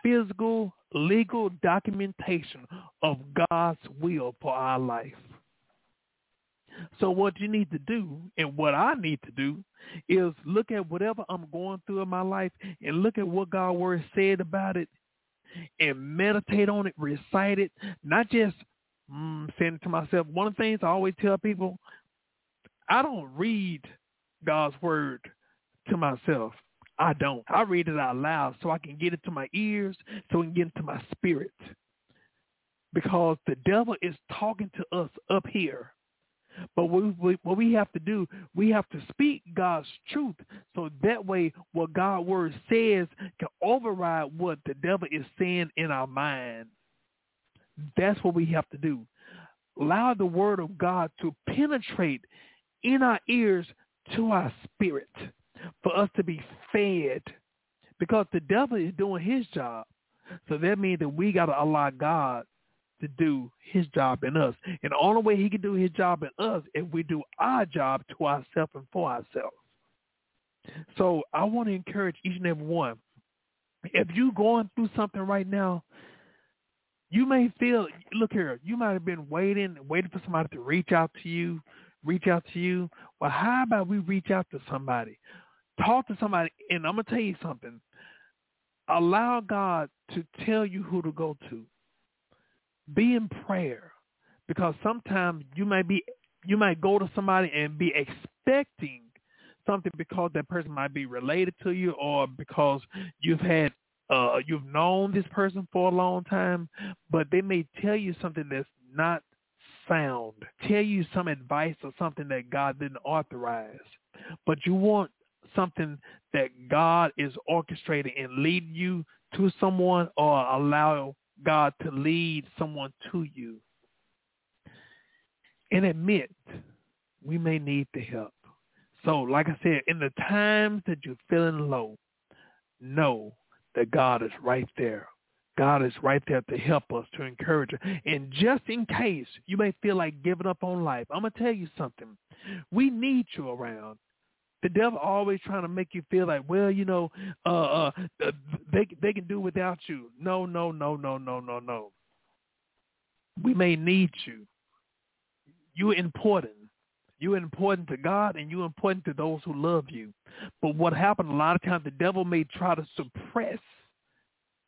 physical, legal documentation of God's will for our life. So what you need to do and what I need to do is look at whatever I'm going through in my life and look at what God's word said about it and meditate on it, recite it, not just mm, saying it to myself, one of the things I always tell people, I don't read God's word to myself. I don't. I read it out loud so I can get it to my ears, so it can get into my spirit. Because the devil is talking to us up here. But what we, what we have to do, we have to speak God's truth so that way what God's word says can override what the devil is saying in our mind. That's what we have to do. Allow the word of God to penetrate in our ears to our spirit for us to be fed because the devil is doing his job. So that means that we got to allow God to do his job in us. And the only way he can do his job in us if we do our job to ourselves and for ourselves. So I want to encourage each and every one. If you're going through something right now, you may feel, look here, you might have been waiting, waiting for somebody to reach out to you, reach out to you. Well, how about we reach out to somebody? Talk to somebody, and I'm going to tell you something. Allow God to tell you who to go to. Be in prayer because sometimes you might be, you might go to somebody and be expecting something because that person might be related to you or because you've had uh, you've known this person for a long time, but they may tell you something that's not sound, tell you some advice or something that God didn't authorize. But you want something that God is orchestrating and lead you to someone or allow God to lead someone to you. And admit we may need the help. So like I said, in the times that you're feeling low, know that God is right there. God is right there to help us, to encourage us. And just in case you may feel like giving up on life, I'm going to tell you something. We need you around. The devil always trying to make you feel like, well, you know, uh, uh, they they can do without you. No, no, no, no, no, no, no. We may need you. You're important. You're important to God and you're important to those who love you. But what happened a lot of times, the devil may try to suppress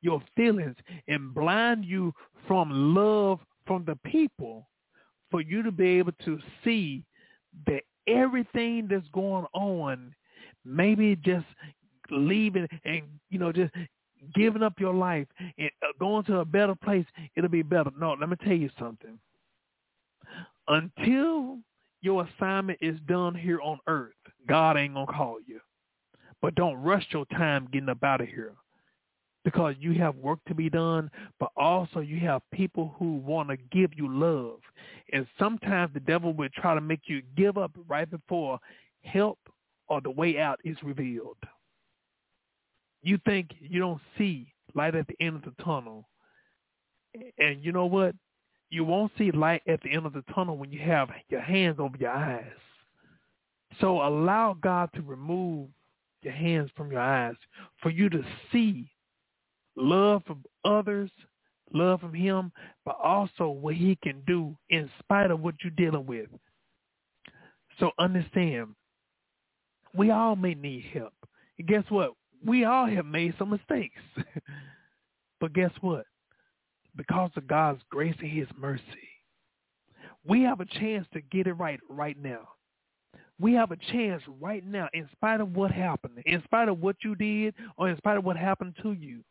your feelings and blind you from love from the people for you to be able to see that everything that's going on, maybe just leaving and, you know, just giving up your life and uh, going to a better place, it'll be better. No, let me tell you something. Until your assignment is done here on earth, God ain't going to call you. But don't rush your time getting up out of here because you have work to be done, but also you have people who want to give you love. And sometimes the devil will try to make you give up right before help or the way out is revealed. You think you don't see light at the end of the tunnel. And you know what? You won't see light at the end of the tunnel when you have your hands over your eyes. So allow God to remove your hands from your eyes for you to see love from others, love from him, but also what he can do in spite of what you're dealing with. So understand, we all may need help. And guess what? We all have made some mistakes. but guess what? Because of God's grace and his mercy, we have a chance to get it right right now. We have a chance right now, in spite of what happened, in spite of what you did, or in spite of what happened to you.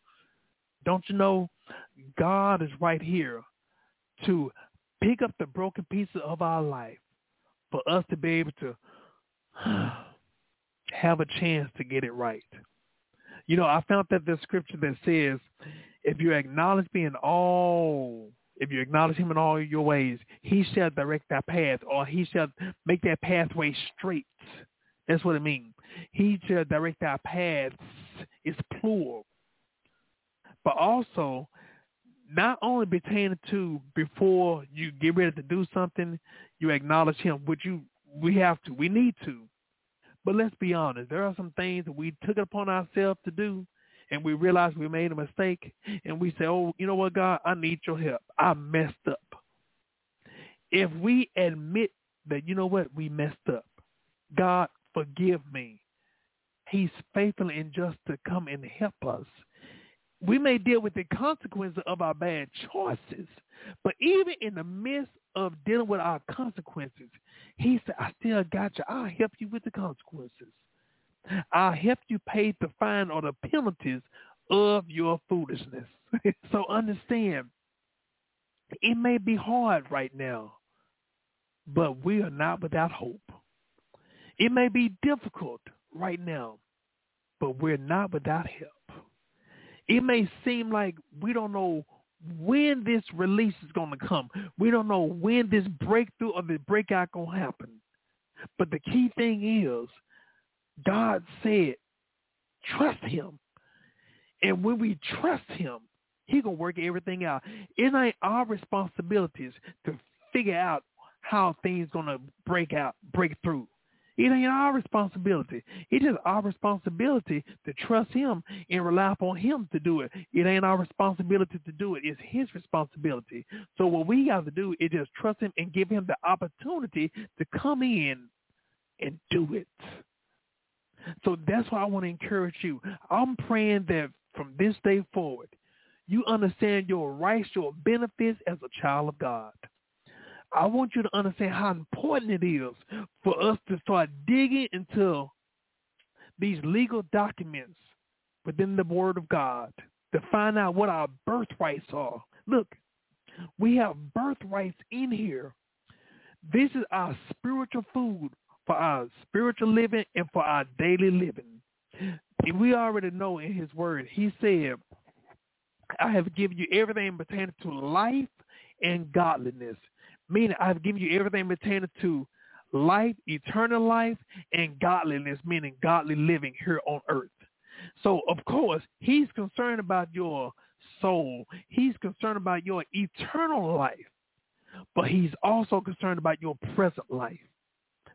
Don't you know God is right here to pick up the broken pieces of our life for us to be able to have a chance to get it right. You know, I found that the scripture that says, if you acknowledge me in all, if you acknowledge him in all your ways, he shall direct that path or he shall make that pathway straight. That's what it means. He shall direct our paths. It's plural but also not only pertaining to before you get ready to do something, you acknowledge him, which you we have to, we need to. But let's be honest, there are some things that we took it upon ourselves to do and we realize we made a mistake and we say, oh, you know what, God, I need your help. I messed up. If we admit that, you know what, we messed up, God, forgive me. He's faithful and just to come and help us we may deal with the consequences of our bad choices, but even in the midst of dealing with our consequences, he said, I still got you. I'll help you with the consequences. I'll help you pay the fine or the penalties of your foolishness. so understand, it may be hard right now, but we are not without hope. It may be difficult right now, but we're not without help. It may seem like we don't know when this release is going to come. We don't know when this breakthrough or the breakout going to happen. But the key thing is God said, trust him. And when we trust him, He gonna work everything out. It ain't our responsibilities to figure out how things gonna break out, break through. It ain't our responsibility. It's our responsibility to trust him and rely upon him to do it. It ain't our responsibility to do it. It's his responsibility. So what we have to do is just trust him and give him the opportunity to come in and do it. So that's why I want to encourage you. I'm praying that from this day forward, you understand your rights, your benefits as a child of God. I want you to understand how important it is for us to start digging into these legal documents within the Word of God to find out what our birthrights are. Look, we have birthrights in here. This is our spiritual food for our spiritual living and for our daily living. We already know in his word, he said, I have given you everything pertaining to life and godliness. Meaning I've given you everything pertaining to life, eternal life, and godliness, meaning godly living here on earth. So of course, he's concerned about your soul. He's concerned about your eternal life. But he's also concerned about your present life.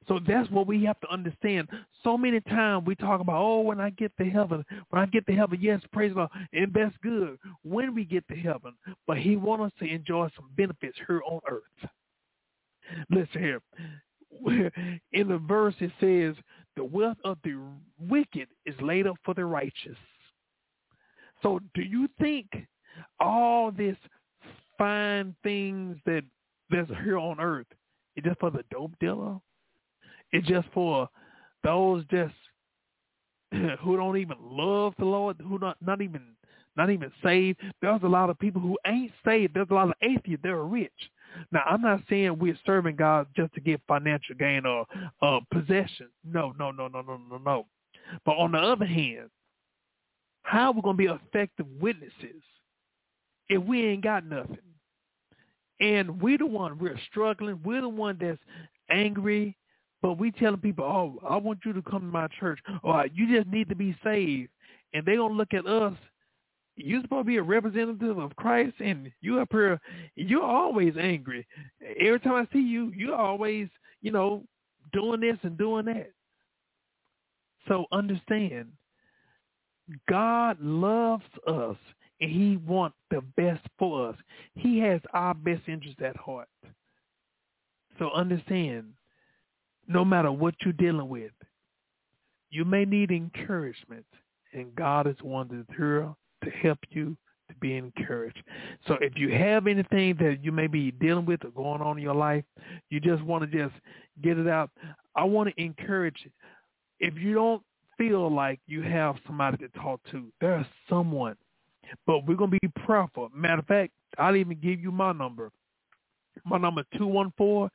So that's what we have to understand. So many times we talk about, oh, when I get to heaven, when I get to heaven, yes, praise God, and that's good when we get to heaven. But he wants us to enjoy some benefits here on earth. Listen here. In the verse it says, the wealth of the wicked is laid up for the righteous. So do you think all this fine things that that's here on earth is just for the dope dealer? It's just for those just who don't even love the Lord, who not not even not even saved. There's a lot of people who ain't saved. There's a lot of atheists. They're rich. Now, I'm not saying we're serving God just to get financial gain or uh, possession. No, no, no, no, no, no, no. But on the other hand, how are we going to be effective witnesses if we ain't got nothing? And we're the one, we're struggling. We're the one that's angry. But we telling people, oh, I want you to come to my church. Or you just need to be saved. And they going to look at us you're supposed to be a representative of Christ, and you up here, you're always angry. Every time I see you, you're always, you know, doing this and doing that. So understand, God loves us, and he wants the best for us. He has our best interest at heart. So understand, no matter what you're dealing with, you may need encouragement, and God is one to hear to help you to be encouraged. So if you have anything that you may be dealing with or going on in your life, you just want to just get it out. I want to encourage you. If you don't feel like you have somebody to talk to, there's someone. But we're going to be prayerful. Matter of fact, I'll even give you my number. My number is 214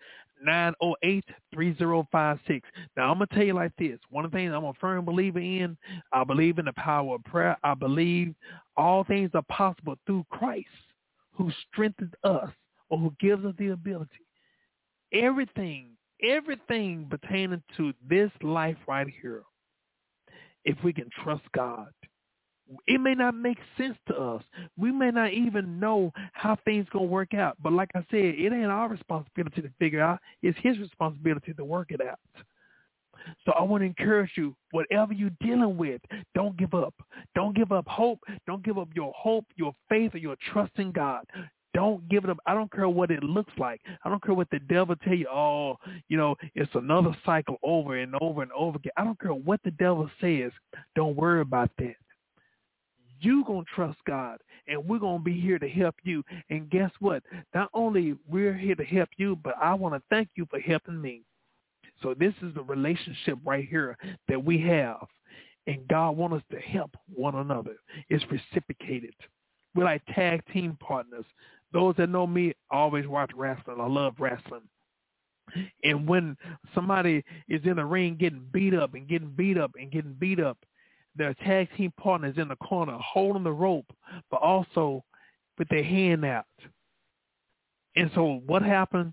908-3056. Now, I'm to tell you like this. One of the things I'm a firm believer in, I believe in the power of prayer. I believe all things are possible through Christ who strengthens us or who gives us the ability. Everything, everything pertaining to this life right here, if we can trust God, it may not make sense to us. We may not even know how things gonna work out. But like I said, it ain't our responsibility to figure out. It's his responsibility to work it out. So I want to encourage you, whatever you're dealing with, don't give up. Don't give up hope. Don't give up your hope, your faith, or your trust in God. Don't give it up. I don't care what it looks like. I don't care what the devil tell you. Oh, you know, it's another cycle over and over and over again. I don't care what the devil says. Don't worry about that you going to trust God and we're going to be here to help you. And guess what? Not only we're here to help you, but I want to thank you for helping me. So this is the relationship right here that we have. And God wants us to help one another. It's reciprocated. We're like tag team partners. Those that know me always watch wrestling. I love wrestling. And when somebody is in the ring getting beat up and getting beat up and getting beat up, their tag team partners in the corner holding the rope, but also with their hand out. And so what happened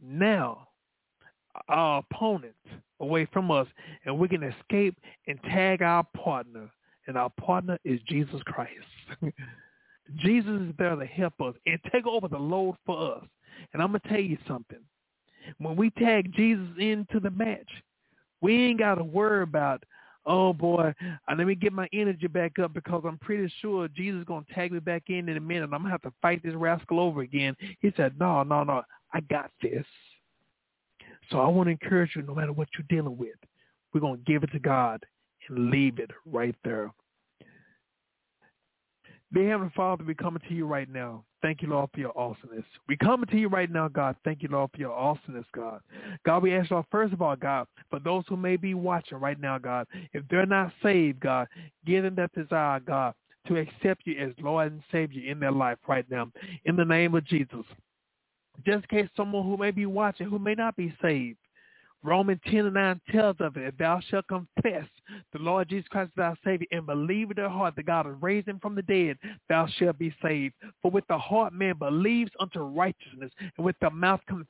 now? Our opponent away from us, and we can escape and tag our partner, and our partner is Jesus Christ. Jesus is there to help us and take over the load for us. And I'm going to tell you something. When we tag Jesus into the match, we ain't got to worry about, oh boy, uh, let me get my energy back up because I'm pretty sure Jesus is going to tag me back in in a minute. I'm going to have to fight this rascal over again. He said, no, no, no, I got this. So I want to encourage you, no matter what you're dealing with, we're going to give it to God and leave it right there. Dear Heavenly Father, we coming to you right now. Thank you, Lord, for your awesomeness. We coming to you right now, God. Thank you, Lord, for your awesomeness, God. God, we ask, Lord, first of all, God, for those who may be watching right now, God, if they're not saved, God, give them that desire, God, to accept you as Lord and Savior in their life right now. In the name of Jesus. Just in case someone who may be watching who may not be saved, Romans 10 and 9 tells of it, if thou shalt confess the Lord Jesus Christ as thy Savior and believe in thy heart that God has raised him from the dead, thou shalt be saved. For with the heart man believes unto righteousness, and with the mouth confession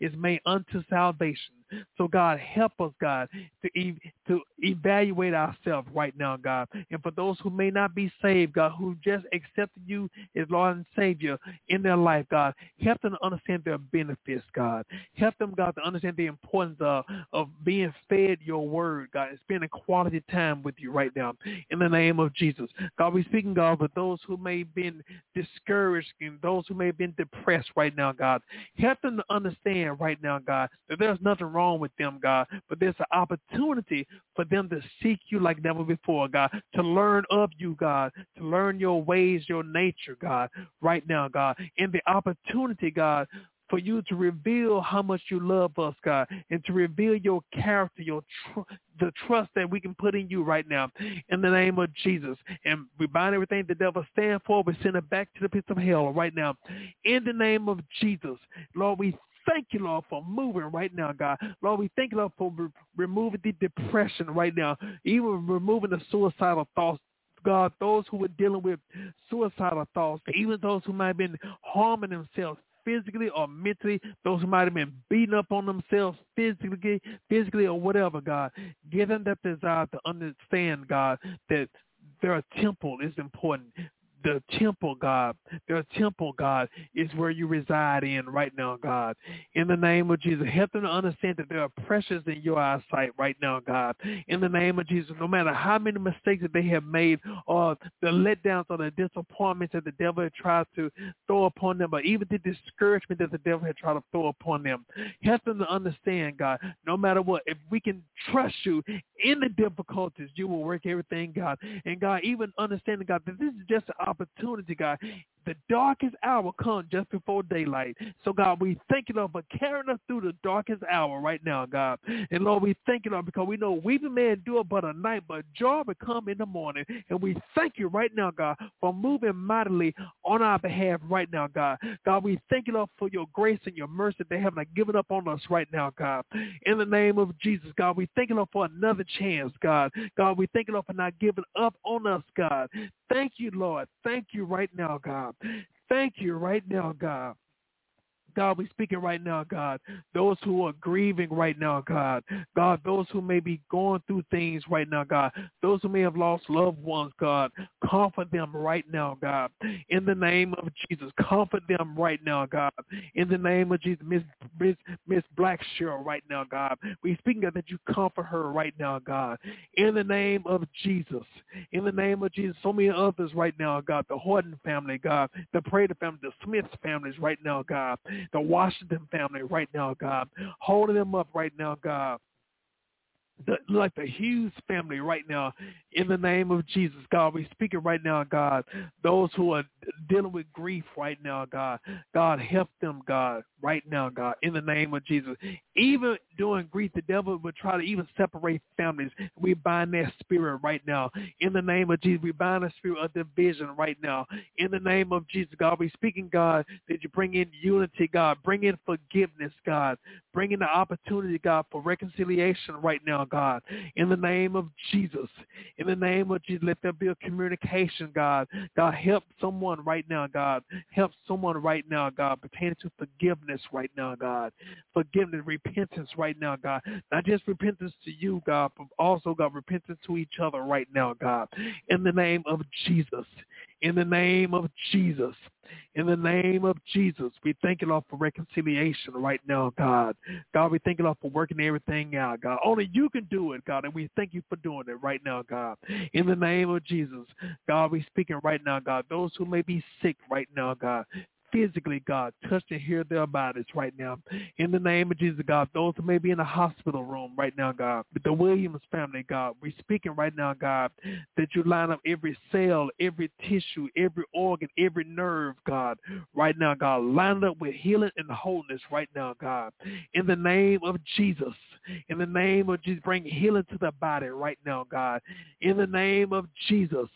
is made unto salvation. So God, help us, God, to to evaluate ourselves right now, God. And for those who may not be saved, God, who just accepted you as Lord and Savior in their life, God, help them to understand their benefits, God. Help them, God, to understand the importance of, of being fed your word, God, and spending quality time with you right now. In the name of Jesus. God, we speaking, God, for those who may have been discouraged and those who may have been depressed right now, God. Help them to understand right now, God, that there's nothing wrong with them, God, but there's an opportunity for them to seek you like never before, God, to learn of you, God, to learn your ways, your nature, God, right now, God, and the opportunity, God, for you to reveal how much you love us, God, and to reveal your character, your tr- the trust that we can put in you right now, in the name of Jesus. And we bind everything the devil stand for. We send it back to the pits of hell right now, in the name of Jesus. Lord, we thank you, Lord, for moving right now, God. Lord, we thank you, Lord, for re- removing the depression right now, even removing the suicidal thoughts God, those who were dealing with suicidal thoughts, even those who might have been harming themselves physically or mentally, those who might have been beating up on themselves physically, physically or whatever, God, give them that desire to understand, God, that their temple is important the temple, God, The temple, God, is where you reside in right now, God. In the name of Jesus, help them to understand that they are precious in your eyesight right now, God. In the name of Jesus, no matter how many mistakes that they have made or the letdowns or the disappointments that the devil had tried to throw upon them, or even the discouragement that the devil had tried to throw upon them, help them to understand, God, no matter what, if we can trust you in the difficulties, you will work everything, God. And God, even understanding, God, that this is just opportunity, God. The darkest hour comes just before daylight. So, God, we thank you, Lord, for carrying us through the darkest hour right now, God. And, Lord, we thank you, Lord, because we know weeping may endure but a night, but joy will come in the morning. And we thank you right now, God, for moving mightily on our behalf right now, God. God, we thank you, Lord, for your grace and your mercy they have not given up on us right now, God. In the name of Jesus, God, we thank you, Lord, for another chance, God. God, we thank you, Lord, for not giving up on us, God. Thank you, Lord. Thank you right now, God. Thank you right now, God. God, we're speaking right now, God. Those who are grieving right now, God. God, those who may be going through things right now, God. Those who may have lost loved ones, God. Comfort them right now, God. In the name of Jesus, comfort them right now, God. In the name of Jesus, Miss Miss Miss Blackshaw right now, God. We speaking of that you comfort her right now, God. In the name of Jesus. In the name of Jesus, so many others right now, God. The Horton family, God. The Prater family, the Smith families right now, God the Washington family right now, God. Holding them up right now, God. The, like the Hughes family right now, in the name of Jesus, God, we speak it right now, God. Those who are dealing with grief right now, God, God, help them, God, right now, God, in the name of Jesus. Even during grief, the devil would try to even separate families. We bind that spirit right now. In the name of Jesus, we bind the spirit of division right now. In the name of Jesus, God, we speaking, God, that you bring in unity, God. Bring in forgiveness, God. Bring in the opportunity, God, for reconciliation right now, God. In the name of Jesus. In the name of Jesus, let there be a communication, God. God, help someone right now, God. Help someone right now, God, pertaining to forgiveness right now, God. Forgiveness, repentance right now, God. Not just repentance to you, God, but also, God, repentance to each other right now, God. In the name of Jesus. In the name of Jesus. In the name of Jesus, we thank you, Lord, for reconciliation right now, God. God, we thank you, Lord, for working everything out, God. Only you can do it, God, and we thank you for doing it right now, God. In the name of Jesus, God, we speaking right now, God. Those who may be sick right now, God, physically, God. Touch and hear their bodies right now. In the name of Jesus, God, those who may be in the hospital room right now, God, the Williams family, God, we're speaking right now, God, that you line up every cell, every tissue, every organ, every nerve, God, right now, God. Line up with healing and wholeness right now, God. In the name of Jesus, in the name of Jesus, bring healing to the body right now, God. In the name of Jesus,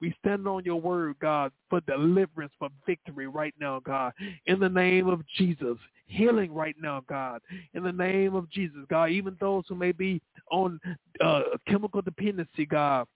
we stand on your word, God, for deliverance, for victory right now, God. In the name of Jesus, healing right now, God. In the name of Jesus, God. Even those who may be on uh, chemical dependency, God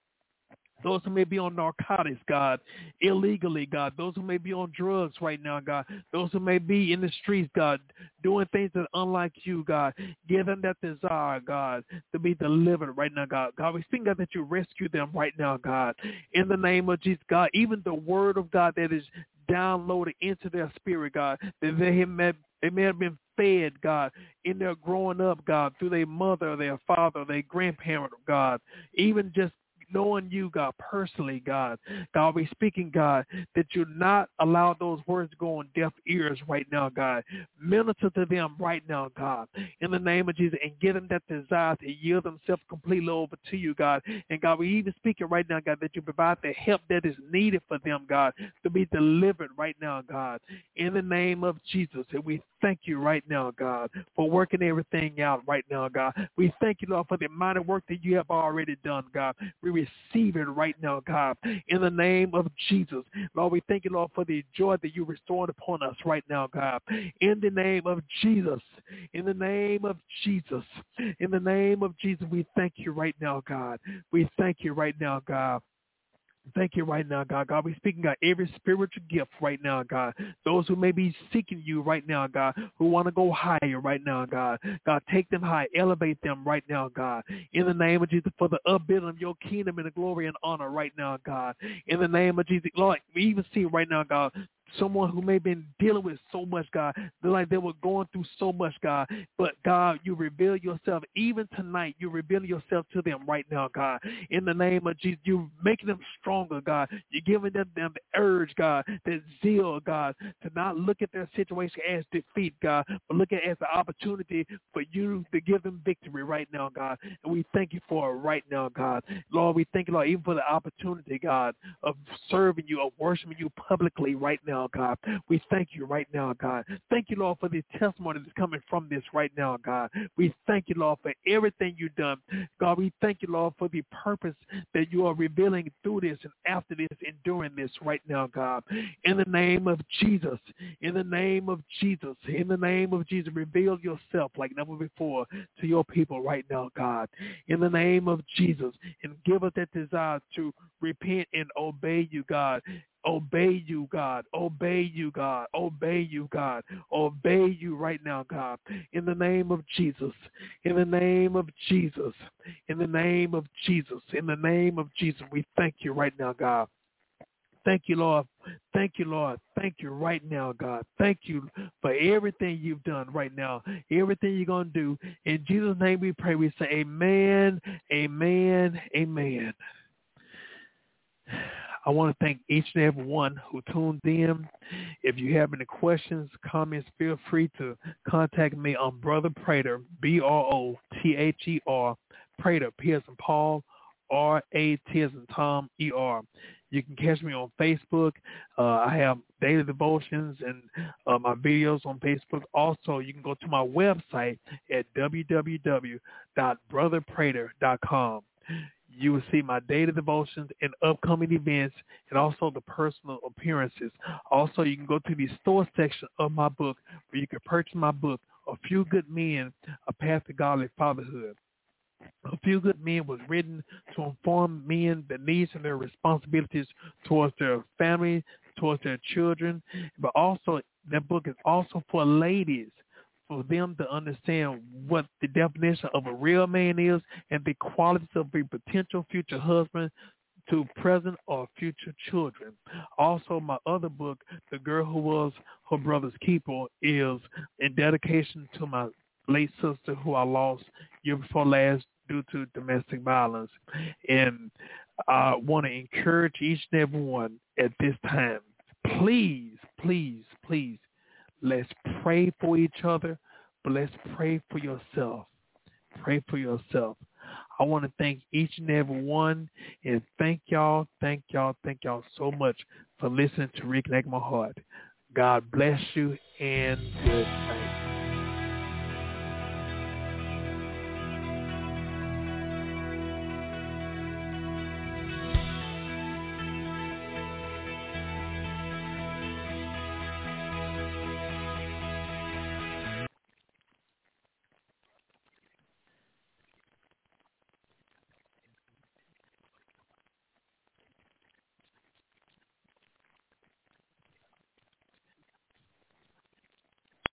those who may be on narcotics, God, illegally, God, those who may be on drugs right now, God, those who may be in the streets, God, doing things that are unlike you, God, give them that desire, God, to be delivered right now, God. God, we think God, that you rescue them right now, God, in the name of Jesus, God, even the word of God that is downloaded into their spirit, God, that they may, they may have been fed, God, in their growing up, God, through their mother, their father, their grandparent, God, even just knowing you, God, personally, God. God, we speaking, God, that you not allow those words to go on deaf ears right now, God. Minister to them right now, God, in the name of Jesus, and give them that desire to yield themselves completely over to you, God. And God, we even speaking right now, God, that you provide the help that is needed for them, God, to be delivered right now, God, in the name of Jesus. And we thank you right now, God, for working everything out right now, God. We thank you, Lord, for the of work that you have already done, God. We receive it right now, God, in the name of Jesus. Lord, we thank you, Lord, for the joy that you restored upon us right now, God. In the name of Jesus. In the name of Jesus. In the name of Jesus, we thank you right now, God. We thank you right now, God. Thank you right now, God. God, we speaking, God, every spiritual gift right now, God. Those who may be seeking you right now, God, who want to go higher right now, God. God, take them high, elevate them right now, God. In the name of Jesus, for the upbuilding of your kingdom and the glory and honor right now, God. In the name of Jesus, Lord, we even see right now, God, someone who may have been dealing with so much, God. Like they were going through so much, God. But God, you reveal yourself. Even tonight, you reveal yourself to them right now, God. In the name of Jesus, you're making them stronger, God. You're giving them, them the urge, God, that zeal, God, to not look at their situation as defeat, God, but look at it as an opportunity for you to give them victory right now, God. And we thank you for it right now, God. Lord, we thank you, Lord, even for the opportunity, God, of serving you, of worshiping you publicly right now, God. We thank you right now, God. Thank you, Lord, for the testimony that's coming from this right now, God. We thank you, Lord, for everything you've done. God, we thank you, Lord, for the purpose that you are revealing through this and after this and during this right now, God. In the name of Jesus, in the name of Jesus, in the name of Jesus, reveal yourself like never before to your people right now, God. In the name of Jesus, and give us that desire to repent and obey you, God obey you, God. Obey you, God. Obey you, God. Obey you right now, God. In the name of Jesus. In the name of Jesus. In the name of Jesus. In the name of Jesus. We thank you right now, God. Thank you, Lord. Thank you, Lord. Thank you right now, God. Thank you for everything you've done right now, everything you're going to do. In Jesus' name we pray. We say amen, amen, amen. I want to thank each and every one who tuned in. If you have any questions, comments, feel free to contact me on Brother Prater, B-R-O-T-H-E-R, Prater, P as in Paul, R-A-T as in Tom, E-R. You can catch me on Facebook. Uh, I have daily devotions and uh, my videos on Facebook. Also, you can go to my website at www.brotherprater.com you will see my daily devotions and upcoming events and also the personal appearances. Also, you can go to the store section of my book where you can purchase my book, A Few Good Men, A Path to Godly Fatherhood. A Few Good Men was written to inform men the needs and their responsibilities towards their family, towards their children, but also that book is also for ladies for them to understand what the definition of a real man is and the qualities of a potential future husband to present or future children. Also, my other book, The Girl Who Was Her Brother's Keeper, is in dedication to my late sister who I lost year before last due to domestic violence. And I want to encourage each and every one at this time, please, please, please, let's pray for each other, but let's pray for yourself. Pray for yourself. I want to thank each and every one and thank y'all, thank y'all, thank y'all so much for listening to Reconnect My Heart. God bless you and good night.